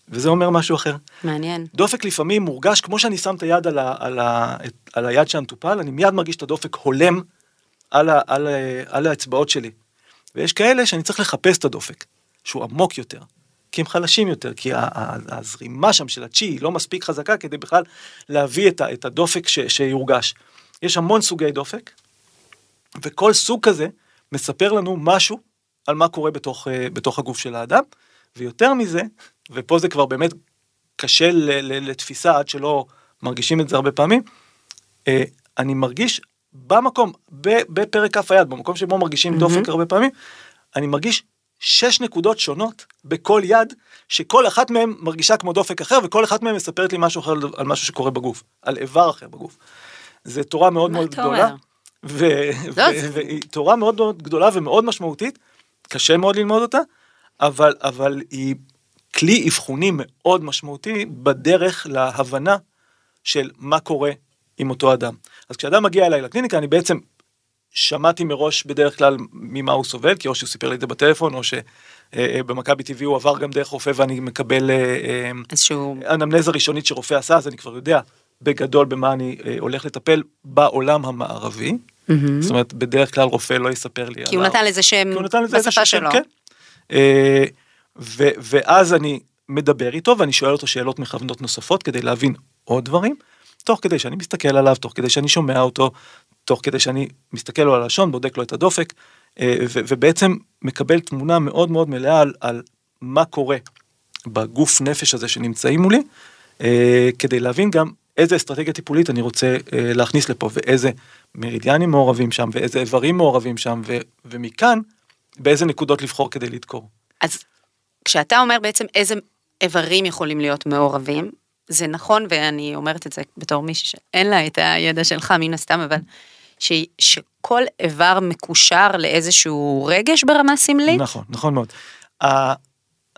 וזה אומר משהו אחר. מעניין. דופק לפעמים מורגש כמו שאני שם את היד על, ה, על, ה, על היד של המטופל, אני מיד מרגיש את הדופק הולם על, ה, על, ה, על האצבעות שלי. ויש כאלה שאני צריך לחפש את הדופק, שהוא עמוק יותר, כי הם חלשים יותר, כי הזרימה שם של הצ'י היא לא מספיק חזקה כדי בכלל להביא את, הדופק שיורגש. יש המון סוגי דופק, וכל סוג כזה מספר לנו משהו על מה קורה בתוך, אה, בתוך הגוף של האדם, ויותר מזה, ופה זה כבר באמת קשה לתפיסה עד שלא מרגישים את זה הרבה פעמים, אה, אני מרגיש במקום, בפרק כף היד, במקום שבו מרגישים דופק הרבה פעמים, אני מרגיש שש נקודות שונות בכל יד, שכל אחת מהן מרגישה כמו דופק אחר, וכל אחת מהן מספרת לי משהו אחר על- משהו שקורה בגוף, על איבר אחר בגוף. זו תורה מאוד מאוד גדולה, לא, זה- והיא תורה מאוד מאוד גדולה ומאוד משמעותית, קשה מאוד ללמוד אותה, אבל, אבל היא כלי אבחוני מאוד משמעותי בדרך להבנה של מה קורה עם אותו אדם. אז כשאדם מגיע אליי לקליניקה, אני בעצם שמעתי מראש בדרך כלל ממה הוא סובל, כי או שהוא סיפר לי את זה בטלפון, או שבמכבי טבעי הוא עבר גם דרך רופא ואני מקבל אה, אה, איזשהו... אנמנזה ראשונית שרופא עשה, אז אני כבר יודע בגדול במה אני אה, הולך לטפל בעולם המערבי. זאת אומרת, בדרך כלל רופא לא יספר לי כי הוא. נתן לזה שם בשפה איזשהו שלו. כן. אה, ואז אני מדבר איתו ואני שואל אותו שאלות מכוונות נוספות כדי להבין עוד דברים, תוך כדי שאני מסתכל עליו, תוך כדי שאני שומע אותו, תוך כדי שאני מסתכל לו על הלשון, בודק לו את הדופק, אה, ובעצם מקבל תמונה מאוד מאוד מלאה על, על מה קורה בגוף נפש הזה שנמצאים מולי, אה, כדי להבין גם איזה אסטרטגיה טיפולית אני רוצה אה, להכניס לפה, ואיזה מרידיאנים מעורבים שם, ואיזה איברים מעורבים שם, ו- ומכאן, באיזה נקודות לבחור כדי לדקור. אז כשאתה אומר בעצם איזה איברים יכולים להיות מעורבים, זה נכון, ואני אומרת את זה בתור מישהי שאין לה את הידע שלך מן הסתם, אבל ש, שכל איבר מקושר לאיזשהו רגש ברמה סמלית? נכון, נכון מאוד.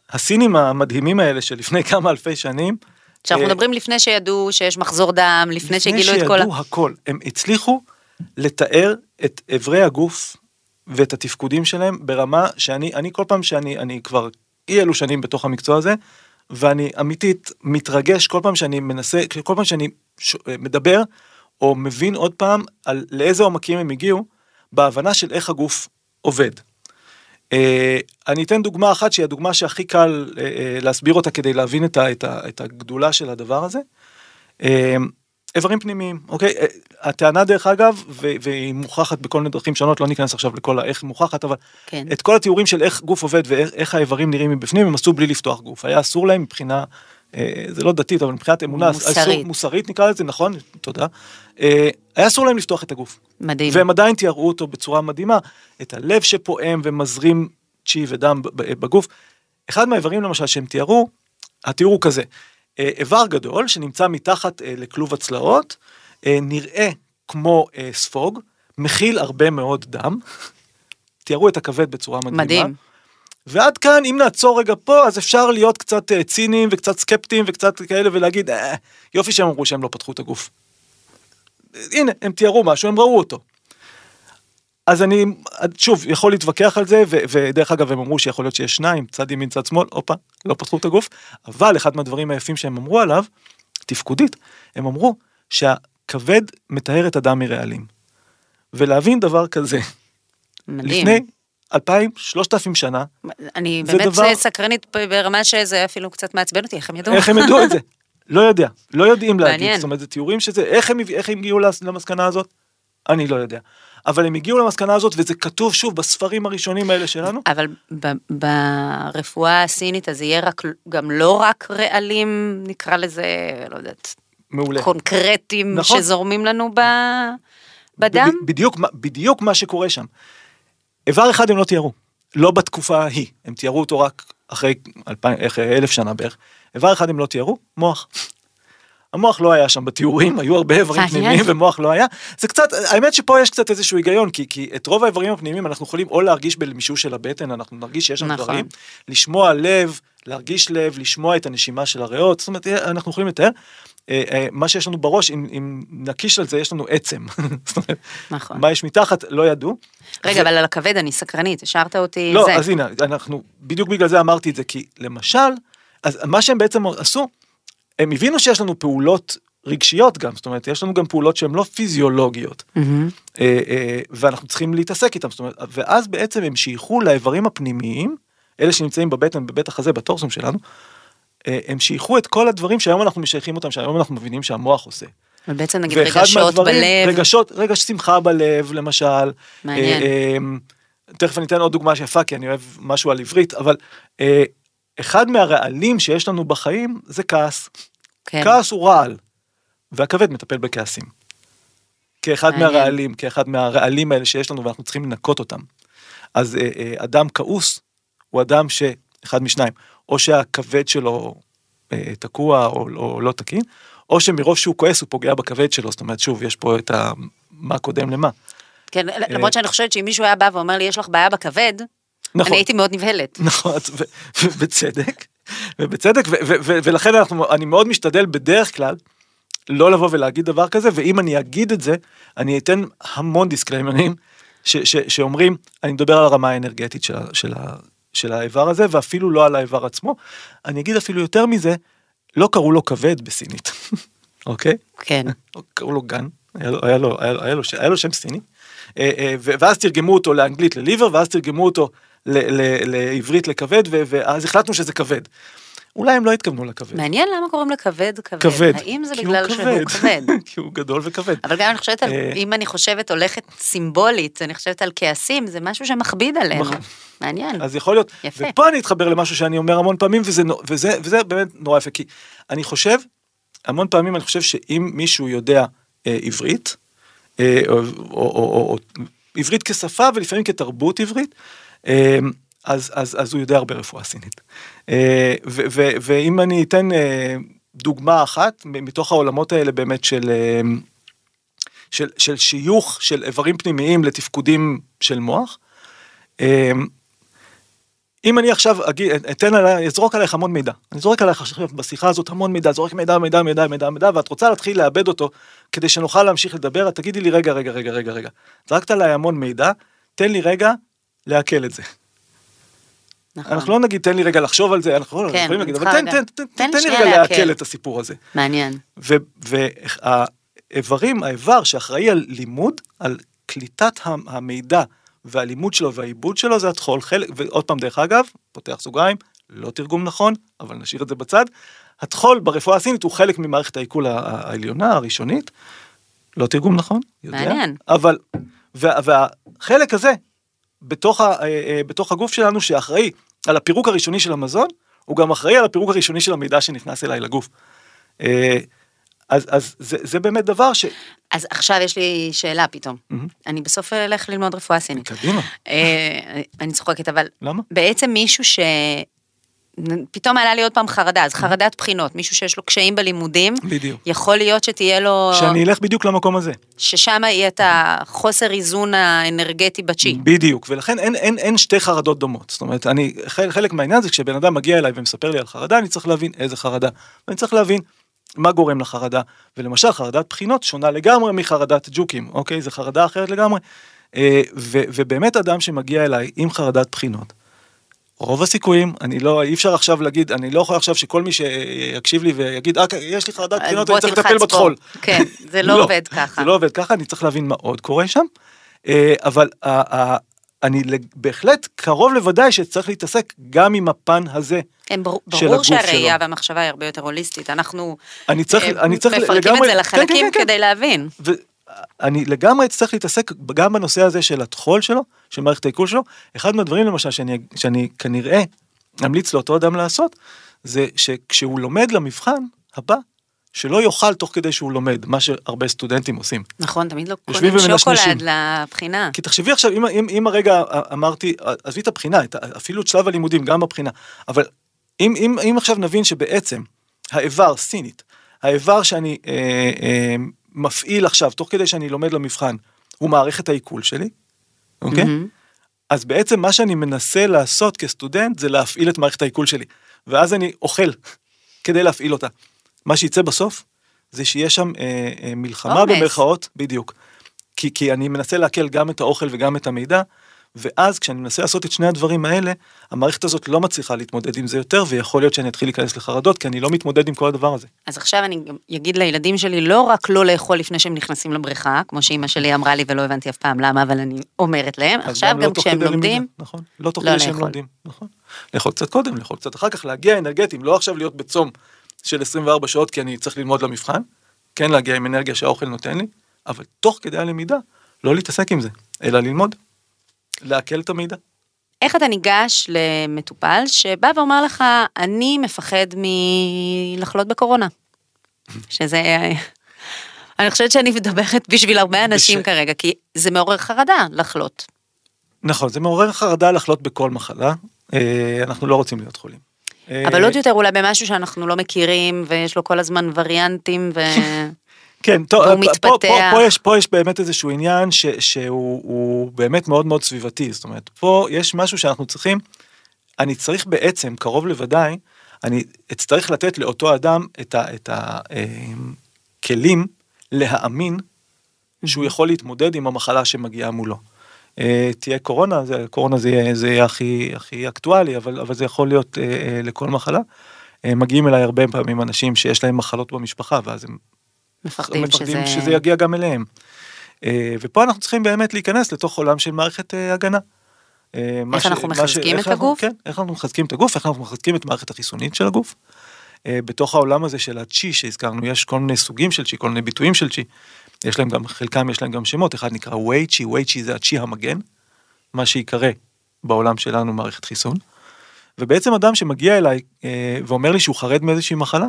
הסינים המדהימים האלה שלפני כמה אלפי שנים, שאנחנו אה, מדברים לפני שידעו שיש מחזור דם, לפני שגילו את כל ה... שידעו הכל, הם הצליחו לתאר את אברי הגוף ואת התפקודים שלהם ברמה שאני, אני כל פעם שאני, אני כבר אי אלו שנים בתוך המקצוע הזה, ואני אמיתית מתרגש כל פעם שאני מנסה, כל פעם שאני ש... מדבר, או מבין עוד פעם על לאיזה עומקים הם הגיעו, בהבנה של איך הגוף עובד. אה, אני אתן דוגמה אחת שהיא הדוגמה שהכי קל אה, אה, להסביר אותה כדי להבין את, ה, את, ה, את הגדולה של הדבר הזה. אה, איברים פנימיים, אוקיי? אה, הטענה דרך אגב, ו- והיא מוכחת בכל מיני דרכים שונות, לא ניכנס עכשיו לכל האיך מוכחת, אבל כן. את כל התיאורים של איך גוף עובד ואיך איך האיברים נראים מבפנים, הם עשו בלי לפתוח גוף. היה אסור להם מבחינה, אה, זה לא דתית, אבל מבחינת אמונה, מוסרית. אסור, מוסרית נקרא לזה, נכון? תודה. אה, היה אסור להם לפתוח את הגוף. מדהים. והם עדיין תיארו אותו בצורה מדהימה, את הלב שפועם ומזרים צ'י ודם בגוף. אחד מהאיברים למשל שהם תיארו, התיאור הוא כזה, איבר גדול שנמצא מתחת אה, לכלוב הצלעות, אה, נראה כמו אה, ספוג, מכיל הרבה מאוד דם, תיארו את הכבד בצורה מדהימה. מדהים. ועד כאן, אם נעצור רגע פה, אז אפשר להיות קצת אה, ציניים וקצת סקפטיים וקצת כאלה ולהגיד, אה, יופי שהם אמרו שהם לא פתחו את הגוף. הנה, הם תיארו משהו, הם ראו אותו. אז אני, שוב, יכול להתווכח על זה, ו- ודרך אגב, הם אמרו שיכול להיות שיש שניים, צד ימין, צד שמאל, הופה, לא פתחו את הגוף, אבל אחד מהדברים היפים שהם אמרו עליו, תפקודית, הם אמרו שהכבד מטהר את הדם מרעלים. ולהבין דבר כזה, מדהים. לפני אלפיים, שלושת אלפים שנה, אני באמת דבר- סקרנית ברמה שזה אפילו קצת מעצבן אותי, איך הם ידעו? איך הם ידעו את זה? לא יודע, לא יודעים להגיד, מעניין. זאת אומרת זה תיאורים שזה, איך הם, איך הם הגיעו למס- למסקנה הזאת? אני לא יודע. אבל הם הגיעו למסקנה הזאת וזה כתוב שוב בספרים הראשונים האלה שלנו. אבל ברפואה הסינית אז יהיה רק, גם לא רק רעלים, נקרא לזה, לא יודעת, מעולה. קונקרטיים נכון. שזורמים לנו ב... בדם? בדיוק, בדיוק מה שקורה שם. איבר אחד הם לא תיארו, לא בתקופה ההיא, הם תיארו אותו רק אחרי אלפיים, אחרי אלף שנה בערך. איבר אחד הם לא תיארו, מוח. המוח לא היה שם בתיאורים, היו הרבה איברים. פנימיים ומוח לא היה. זה קצת, האמת שפה יש קצת איזשהו היגיון, כי, כי את רוב האיברים הפנימיים אנחנו יכולים או להרגיש בלמישוש של הבטן, אנחנו נרגיש שיש שם נכון. דברים, לשמוע לב, להרגיש לב, לשמוע את הנשימה של הריאות, זאת אומרת, אנחנו יכולים לתאר. אה, אה, מה שיש לנו בראש, אם, אם נקיש על זה, יש לנו עצם. נכון. מה יש מתחת, לא ידעו. רגע, אבל על הכבד אני סקרנית, השארת אותי לא, זה. אז הנה, אנחנו, בדיוק בגלל זה אמרתי את זה, כי למשל, אז מה שהם בעצם עשו, הם הבינו שיש לנו פעולות רגשיות גם, זאת אומרת, יש לנו גם פעולות שהן לא פיזיולוגיות, מהמם. אה, אה, ואנחנו צריכים להתעסק איתם, זאת אומרת, ואז בעצם הם שייכו לאיברים הפנימיים, אלה שנמצאים בבטן, בבית החזה, בטורסום שלנו, אה, הם שייכו את כל הדברים שהיום אנחנו משייכים אותם, שהיום אנחנו מבינים שהמוח עושה. ובעצם נגיד רגשות מהדברים- בלב. רגשות, רגש שמחה בלב למשל. מעניין. תכף אני אתן עוד דוגמה שיפה כי אני אוהב משהו על עברית, אבל אחד מהרעלים שיש לנו בחיים זה כעס. כן. כעס הוא רעל, והכבד מטפל בכעסים. כאחד מעניין. מהרעלים, כאחד מהרעלים האלה שיש לנו ואנחנו צריכים לנקות אותם. אז אה, אה, אדם כעוס הוא אדם שאחד משניים, או שהכבד שלו אה, תקוע או, או לא תקין, או שמרוב שהוא כועס הוא פוגע בכבד שלו, זאת אומרת שוב יש פה את ה... מה קודם למה. כן, אה, למרות שאני חושבת שאם מישהו היה בא ואומר לי יש לך בעיה בכבד, נכון. אני הייתי מאוד נבהלת. נכון, ובצדק, ובצדק, ולכן אנחנו, אני מאוד משתדל בדרך כלל לא לבוא ולהגיד דבר כזה, ואם אני אגיד את זה, אני אתן המון דיסקליימרים שאומרים, אני מדבר על הרמה האנרגטית של, של, של האיבר הזה, ואפילו לא על האיבר עצמו. אני אגיד אפילו יותר מזה, לא קראו לו כבד בסינית, אוקיי? כן. קראו לו גן, היה לו, היה לו, היה לו, היה לו, היה לו שם סיני, אה, אה, ואז תרגמו אותו לאנגלית לליבר, ואז תרגמו אותו ל- ל- לעברית לכבד, ו- ואז החלטנו שזה כבד. אולי הם לא התכוונו לכבד. מעניין למה קוראים לכבד כבד. כבד. האם זה כי הוא בגלל שהוא כבד? כי הוא גדול וכבד. אבל גם אני חושבת על, אה. אם אני חושבת הולכת סימבולית, אני חושבת על כעסים, זה משהו שמכביד עלינו. מעניין. אז יכול להיות, יפה. ופה אני אתחבר למשהו שאני אומר המון פעמים, וזה, וזה, וזה באמת נורא יפה, כי אני חושב, המון פעמים אני חושב שאם מישהו יודע אה, עברית, אה, או, או, או, או עברית כשפה ולפעמים כתרבות עברית, אז, אז, אז הוא יודע הרבה רפואה סינית. אה, ו, ו, ואם אני אתן אה, דוגמה אחת מתוך העולמות האלה באמת של, אה, של, של שיוך של איברים פנימיים לתפקודים של מוח, אם אני עכשיו אגיד, אתן עליי, אזרוק עלייך המון מידע, אני זורק עלייך עכשיו בשיחה הזאת המון מידע, זורק מידע, מידע, מידע, מידע, מידע, ואת רוצה להתחיל לאבד אותו כדי שנוכל להמשיך לדבר, תגידי לי רגע, רגע, רגע, רגע, רגע, זרקת עליי המון מידע, תן לי רגע לעכל את זה. נכון. אנחנו לא נגיד תן לי רגע לחשוב על זה, אנחנו לא כן, יכולים להגיד, אבל תן, תן, תן, תן תן לי רגע לעכל. את הסיפור הזה. מעניין. והאיברים, האיבר שאחראי על לימוד, על קליטת המידע והלימוד שלו והעיבוד שלו זה הטחול. חלק, ועוד פעם דרך אגב, פותח סוגריים, לא תרגום נכון, אבל נשאיר את זה בצד. הטחול ברפואה הסינית הוא חלק ממערכת העיכול העליונה, הראשונית. לא תרגום נכון, יודע. מעניין. אבל, וה, והחלק הזה, בתוך, ה, אה, אה, בתוך הגוף שלנו שאחראי על הפירוק הראשוני של המזון, הוא גם אחראי על הפירוק הראשוני של המידע שנכנס אליי לגוף. אה, אז, אז זה, זה באמת דבר ש... אז עכשיו יש לי שאלה פתאום. מהמם. אני בסוף אלך ללמוד רפואה סינית. קדימה, אני צוחקת, אבל למה? בעצם מישהו ש... פתאום עלה לי עוד פעם חרדה, אז חרדת בחינות, מישהו שיש לו קשיים בלימודים, בדיוק. יכול להיות שתהיה לו, שאני אלך בדיוק למקום הזה. ששם יהיה את החוסר איזון האנרגטי בצ'י. בדיוק, ולכן אין, אין, אין שתי חרדות דומות. זאת אומרת, אני, חלק, מהעניין זה כשבן אדם מגיע אליי ומספר לי על חרדה, אני צריך להבין איזה חרדה. ואני צריך להבין מה גורם לחרדה. ולמשל, חרדת בחינות שונה לגמרי מחרדת ג'וקים, אוקיי? זו חרדה אחרת לגמרי. אה, ו, ובאמת אדם שמגיע אליי עם חרדת בחינות, רוב הסיכויים, אני לא, אי אפשר עכשיו להגיד, אני לא יכול עכשיו שכל מי שיקשיב לי ויגיד, אה, יש לי חרדת בחינות, אני צריך לטפל. בטחול. כן, זה לא עובד ככה. זה לא עובד ככה, אני צריך להבין מה עוד קורה שם. אה, אבל ה- ה- אני בהחלט קרוב לוודאי שצריך להתעסק גם עם הפן הזה. כן, ברור, של ברור הגוף שהראייה שלו. והמחשבה היא הרבה יותר הוליסטית, אנחנו אה, מפרקים את זה לחלקים כן, כן, כן, כדי להבין. ואני לגמרי אצטרך להתעסק גם בנושא הזה של הטחול שלו, של מערכת העיכול שלו. אחד מהדברים למשל שאני, שאני כנראה אמליץ לאותו אדם לעשות, זה שכשהוא לומד למבחן הבא, שלא יאכל תוך כדי שהוא לומד, מה שהרבה סטודנטים עושים. נכון, תמיד לא קונים. שוקולד לבחינה. כי תחשבי עכשיו, אם, אם, אם הרגע אמרתי, עזבי את הבחינה, את, אפילו את שלב הלימודים, גם בבחינה, אבל אם, אם, אם עכשיו נבין שבעצם האיבר, סינית, האיבר שאני אה, אה, מפעיל עכשיו, תוך כדי שאני לומד למבחן, הוא מערכת העיכול שלי, אוקיי? מהמם. אז בעצם מה שאני מנסה לעשות כסטודנט זה להפעיל את מערכת העיכול שלי, ואז אני אוכל כדי להפעיל אותה. מה שיצא בסוף זה שיש שם אה, אה, מלחמה. במרכאות, בדיוק. כי, כי אני מנסה לעכל גם את האוכל וגם את המידע, ואז כשאני מנסה לעשות את שני הדברים האלה, המערכת הזאת לא מצליחה להתמודד עם זה יותר, ויכול להיות שאני אתחיל להיכנס לחרדות, כי אני לא מתמודד עם כל הדבר הזה. אז עכשיו אני גם אגיד לילדים שלי לא רק לא לאכול לפני שהם נכנסים לבריכה, כמו שאימא שלי אמרה לי ולא הבנתי אף פעם למה, אבל אני אומרת להם, עכשיו לא גם כשהם למידה, לומדים, נכון, לא תוך לא שהם. לומדים, נכון. לאכול קצת קודם, לאכול קצת אחר כך, להגיע אנרגטיים, לא עכשיו להיות בצום של 24 שעות כי אני צריך ללמוד למבחן, כן להגיע עם אנרגיה שהאוכל נותן לי, אבל תוך כדי הלמידה, לא להתעסק עם זה, אלא ללמוד, לעכל את המידע. איך אתה ניגש למטופל שבא ואומר לך, אני מפחד מלחלות בקורונה? שזה... אני חושבת שאני מדברת בשביל הרבה אנשים בש- כרגע, כי זה מעורר חרדה לחלות. נכון, זה מעורר חרדה לחלות בכל מחלה, אה, אנחנו לא רוצים להיות חולים. אבל אה, עוד יותר אולי במשהו שאנחנו לא מכירים, ויש לו כל הזמן וריאנטים, ו... כן, טוב, והוא פה, פה, מתפתח. פה, פה, יש, פה יש באמת איזשהו עניין ש, שהוא הוא באמת מאוד מאוד סביבתי, זאת אומרת, פה יש משהו שאנחנו צריכים, אני צריך בעצם, קרוב לוודאי, אני אצטרך לתת לאותו אדם את הכלים להאמין שהוא יכול להתמודד עם המחלה שמגיעה מולו. אה, תהיה קורונה, זה, קורונה זה יהיה, זה יהיה הכי, הכי אקטואלי, אבל, אבל זה יכול להיות אה, אה, לכל מחלה. אה, מגיעים אליי הרבה פעמים אנשים שיש להם מחלות במשפחה, ואז הם מפחדים מפחדים שזה... שזה יגיע גם אליהם. אה, ופה אנחנו צריכים באמת להיכנס לתוך עולם של מערכת אה, הגנה. אה, איך אנחנו מחזקים איך את אנחנו- הגוף? כן, איך אנחנו מחזקים את הגוף, איך אנחנו מחזקים את מערכת החיסונית של הגוף. בתוך העולם הזה של הצ'י שהזכרנו, יש כל מיני סוגים של צ'י, כל מיני ביטויים של צ'י. יש להם גם, חלקם יש להם גם שמות, אחד נקרא ווי צ'י, ווי צ'י זה הצ'י המגן, מה שיקרא בעולם שלנו מערכת חיסון. ובעצם אדם שמגיע אליי ואומר לי שהוא חרד מאיזושהי מחלה,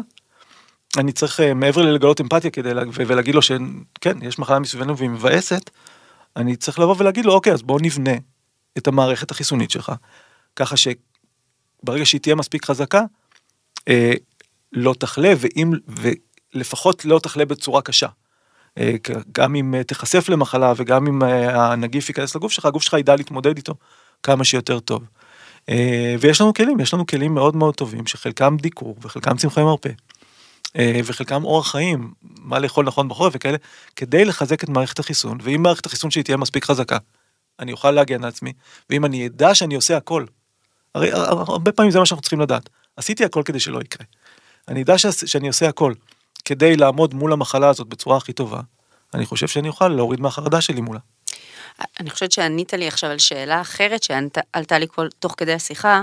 אני צריך אה, מעבר ללגלות אמפתיה כדי לה- ולהגיד לו שכן, יש מחלה מסביבנו והיא מבאסת, אני צריך לבוא ולהגיד לו, אוקיי, אז בוא נבנה את המערכת החיסונית שלך, ככה שברגע שהיא תהיה מספיק חזקה, אה, לא תחלה, ואם, ולפחות לא תחלה בצורה קשה. אה, גם אם אה, תיחשף למחלה וגם אם אה, הנגיף ייכנס לגוף שלך, הגוף שלך ידע להתמודד איתו כמה שיותר טוב. אה, ויש לנו כלים, יש לנו כלים מאוד מאוד טובים, שחלקם דיקור וחלקם צמחי מרפא. אה, וחלקם אורח חיים, מה לאכול נכון בחורף וכאלה, כדי לחזק את מערכת החיסון, ואם מערכת החיסון שלי תהיה מספיק חזקה, אני אוכל להגן על עצמי, ואם אני אדע שאני עושה הכל, הרי הר- הר- הרבה פעמים זה מה שאנחנו צריכים לדעת, עשיתי הכל כדי שלא יקרה. אני אדע שאני עושה הכל כדי לעמוד מול המחלה הזאת בצורה הכי טובה, אני חושב שאני אוכל להוריד מהחרדה שלי מולה. אני חושבת שענית לי עכשיו על שאלה אחרת שעלתה לי כל, תוך כדי השיחה,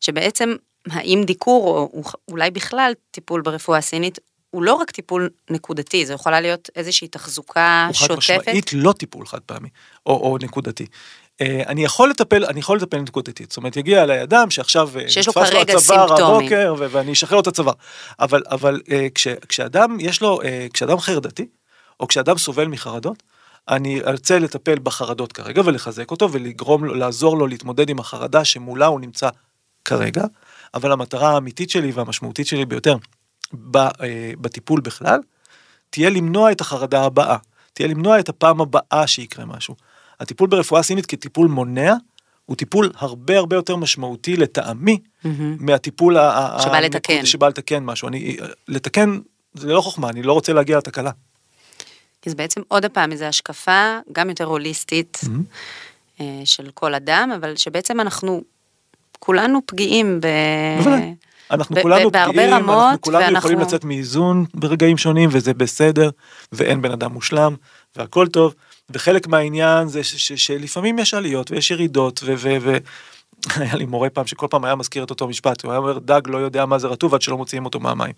שבעצם האם דיקור, או אולי בכלל טיפול ברפואה הסינית, הוא לא רק טיפול נקודתי, זו יכולה להיות איזושהי תחזוקה הוא חד שוטפת. משמעית לא טיפול חד פעמי, או, או נקודתי. אה, אני יכול לטפל, אני יכול לטפל נקודתית, זאת אומרת יגיע אליי אדם שעכשיו אה, שיש לו נתפס כרגע הצוואר סימפטומים. הבוקר ואני אשחרר לו את הצוואר, אבל, אבל אה, כש, כשאדם יש לו, כשאדם חרדתי, או כשאדם סובל מחרדות, אני ארצה לטפל בחרדות כרגע ולחזק אותו ולגרום לו, לעזור לו להתמודד עם החרדה שמולה הוא נמצא כרגע, אבל המטרה האמיתית שלי והמשמעותית שלי ביותר ב, אה, בטיפול בכלל, תהיה למנוע את החרדה הבאה, תהיה למנוע את הפעם הבאה שיקרה משהו. הטיפול ברפואה סינית כטיפול מונע, הוא טיפול הרבה הרבה יותר משמעותי לטעמי, מהמם. מהטיפול ה- שבא לתקן. שבא לתקן משהו. אני, לתקן זה לא חוכמה, אני לא רוצה להגיע לתקלה. כי זה בעצם עוד פעם איזו השקפה, גם יותר הוליסטית, Mm-hmm. אה, של כל אדם, אבל שבעצם אנחנו כולנו פגיעים ב... בוודאי. אנחנו ב- כולנו ב- פגיעים, אנחנו כולנו ואנחנו- יכולים לצאת מאיזון ברגעים שונים, וזה בסדר, ואין בן אדם מושלם, והכל טוב, וחלק מהעניין זה ש- ש- שלפעמים יש עליות ויש ירידות, ו... ו- ו- היה לי מורה פעם שכל פעם היה מזכיר את אותו משפט, הוא היה אומר, דג לא יודע מה זה רטוב עד שלא מוציאים אותו מהמים.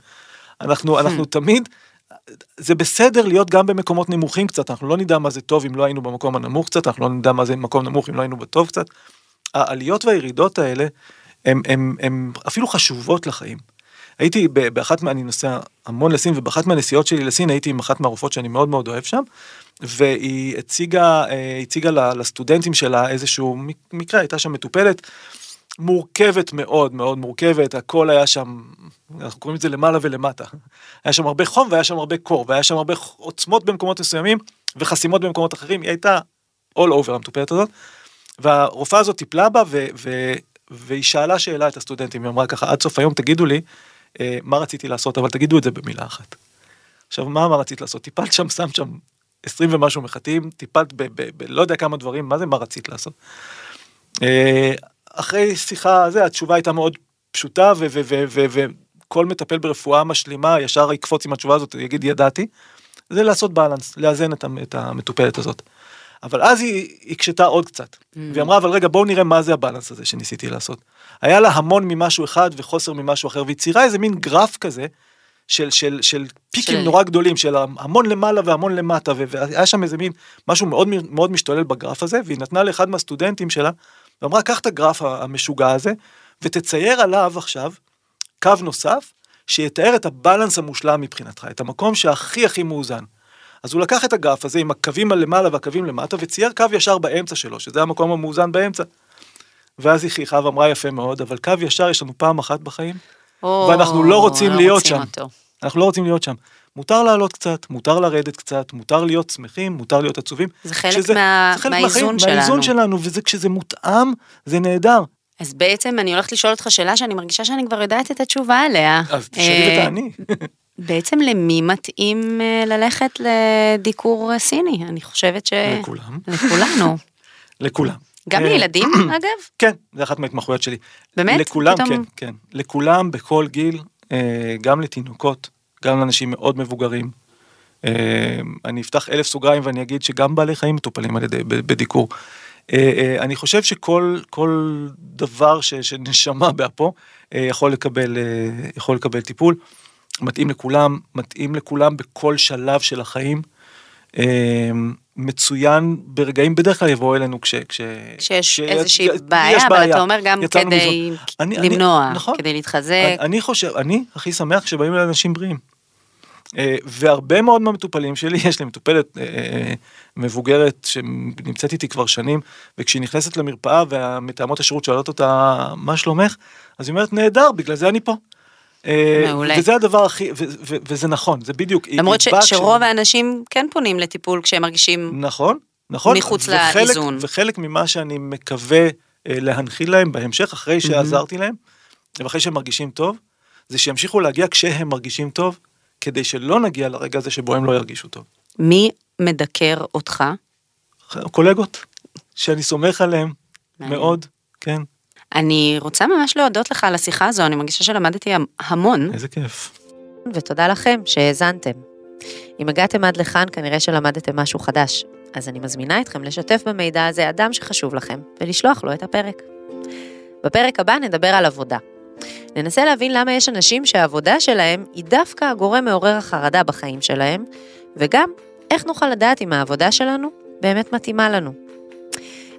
אנחנו, אנחנו תמיד, זה בסדר להיות גם במקומות נמוכים קצת, אנחנו לא נדע מה זה טוב אם לא היינו במקום הנמוך קצת, אנחנו לא נדע מה זה מקום נמוך אם לא היינו בטוב קצת. העליות והירידות האלה, הן, אפילו חשובות לחיים. הייתי באחת מה... אני נוסע המון לסין, ובאחת מהנסיעות שלי לסין הייתי עם אחת מהרופאות שאני מאוד מאוד אוהב שם, והיא הציגה, אה, הציגה לסטודנטים שלה איזשהו מק- מקרה, הייתה שם מטופלת מורכבת מאוד מאוד מורכבת, הכל היה שם, אנחנו קוראים לזה למעלה ולמטה. היה שם הרבה חום והיה שם הרבה קור, והיה שם הרבה עוצמות במקומות מסוימים וחסימות במקומות אחרים, היא הייתה all over המטופלת הזאת. והרופאה הזאת טיפלה בה ו- ו- והיא שאלה שאלה את הסטודנטים, היא אמרה ככה, עד סוף היום תגידו לי אה, מה רציתי לעשות, אבל תגידו את זה במילה אחת. עכשיו, מה, מה רצית לעשות? טיפלת שם, שמת שם 20 ומשהו מחטים, טיפלת ב- ב- ב- לא יודע כמה דברים, מה זה מה רצית לעשות? אה, אחרי שיחה, זה, התשובה הייתה מאוד פשוטה, ו- ו- ו- ו- וכל מטפל ברפואה משלימה ישר יקפוץ עם התשובה הזאת, יגיד ידעתי, זה לעשות בלנס, לאזן את המטופלת הזאת. אבל אז היא הקשתה עוד קצת, והיא אמרה, אבל רגע, בואו נראה מה זה הבלנס הזה שניסיתי לעשות. היה לה המון ממשהו אחד וחוסר ממשהו אחר, והיא ציירה איזה מין גרף כזה, של, של, של פיקים של- נורא גדולים, של המון למעלה והמון למטה, והיה שם איזה מין משהו מאוד מאוד משתולל בגרף הזה, והיא נתנה לאחד מהסטודנטים שלה, ואמרה, קח את הגרף המשוגע הזה, ותצייר עליו עכשיו קו נוסף, שיתאר את הבלנס המושלם מבחינתך, את המקום שהכי הכי מאוזן. אז הוא לקח את הגרף הזה עם הקווים הלמעלה והקווים למטה, וצייר קו ישר באמצע שלו, שזה המקום המאוזן באמצע. ואז היא חייכה ואמרה יפה מאוד, אבל קו ישר יש לנו פעם אחת בחיים, או, ואנחנו לא רוצים להיות רוצים שם. אותו. אנחנו לא רוצים להיות שם. מותר לעלות קצת, מותר לרדת קצת, מותר להיות שמחים, מותר להיות עצובים. זה חלק שזה- מה- זה חלק מהאיזון מהחיים, שלנו. מהאיזון שלנו, וזה כשזה מותאם, זה נהדר. אז בעצם אני הולכת לשאול אותך שאלה שאני מרגישה שאני כבר יודעת את התשובה עליה. אז תשאלי אה, ותעני. בעצם למי מתאים אה, ללכת לדיקור סיני? אני חושבת ש... לכולם. לכולנו. לכולם. גם אה, לילדים, אגב? כן, זה אחת מההתמחויות שלי. באמת? לכולם, פתאום- כן, כן. לכולם, בכל גיל, אה, גם לתינוקות, גם לאנשים מאוד מבוגרים. אני אפתח אלף סוגריים ואני אגיד שגם בעלי חיים מטופלים על ידי, בדיקור. אני חושב שכל כל דבר ש, שנשמה באפו יכול לקבל, יכול לקבל טיפול. מתאים לכולם, מתאים לכולם בכל שלב של החיים. אה, מצוין ברגעים, בדרך כלל יבואו אלינו כש... כש כשיש כש- איזושהי בעיה, אבל אתה אומר גם כדי. אני- אני- למנוע, נכון. כדי להתחזק. אני, אני חושב, אני הכי שמח כשבאים אליי אנשים בריאים. אה, והרבה מאוד מהמטופלים שלי, יש לי מטופלת אה, מבוגרת שנמצאת איתי כבר שנים, וכשהיא נכנסת למרפאה והמתאמות השירות שואלות אותה, מה שלומך? אז היא אומרת, נהדר, בגלל זה אני פה. מעולה. וזה הדבר הכי, ו- ו- וזה נכון, זה בדיוק. למרות ש- שרוב כש- האנשים כן פונים לטיפול כשהם מרגישים... נכון, נכון. מחוץ וחלק- לאיזון. וחלק ממה שאני מקווה אה, להנחיל להם בהמשך, אחרי שעזרתי להם, ואחרי שהם מרגישים טוב, זה שימשיכו להגיע כשהם מרגישים טוב, כדי שלא נגיע לרגע הזה שבו הם לא ירגישו טוב. מי מדקר אותך? קולגות, שאני סומך עליהם. מאוד, כן, אני רוצה ממש להודות לך על השיחה הזו, אני מרגישה שלמדתי המון. איזה כיף. ותודה לכם שהאזנתם. אם הגעתם עד לכאן, כנראה שלמדתם משהו חדש, אז אני מזמינה אתכם לשתף במידע הזה אדם שחשוב לכם, ולשלוח לו את הפרק. בפרק הבא נדבר על עבודה. ננסה להבין למה יש אנשים שהעבודה שלהם היא דווקא הגורם מעורר החרדה בחיים שלהם, וגם איך נוכל לדעת אם העבודה שלנו באמת מתאימה לנו.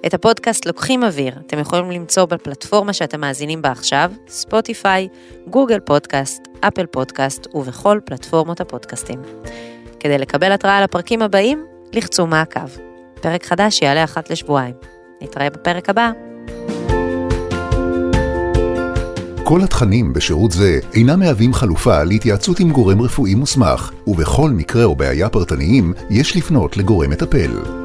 את הפודקאסט לוקחים אוויר, אתם יכולים למצוא בפלטפורמה שאתם מאזינים בה עכשיו, ספוטיפיי, גוגל פודקאסט, אפל פודקאסט ובכל פלטפורמות הפודקאסטים. כדי לקבל התראה על הפרקים הבאים, לחצו מעקב. פרק חדש יעלה אחת לשבועיים. נתראה בפרק הבא. כל התכנים בשירות זה אינם מהווים חלופה להתייעצות עם גורם רפואי מוסמך, ובכל מקרה או בעיה פרטניים יש לפנות לגורם מטפל.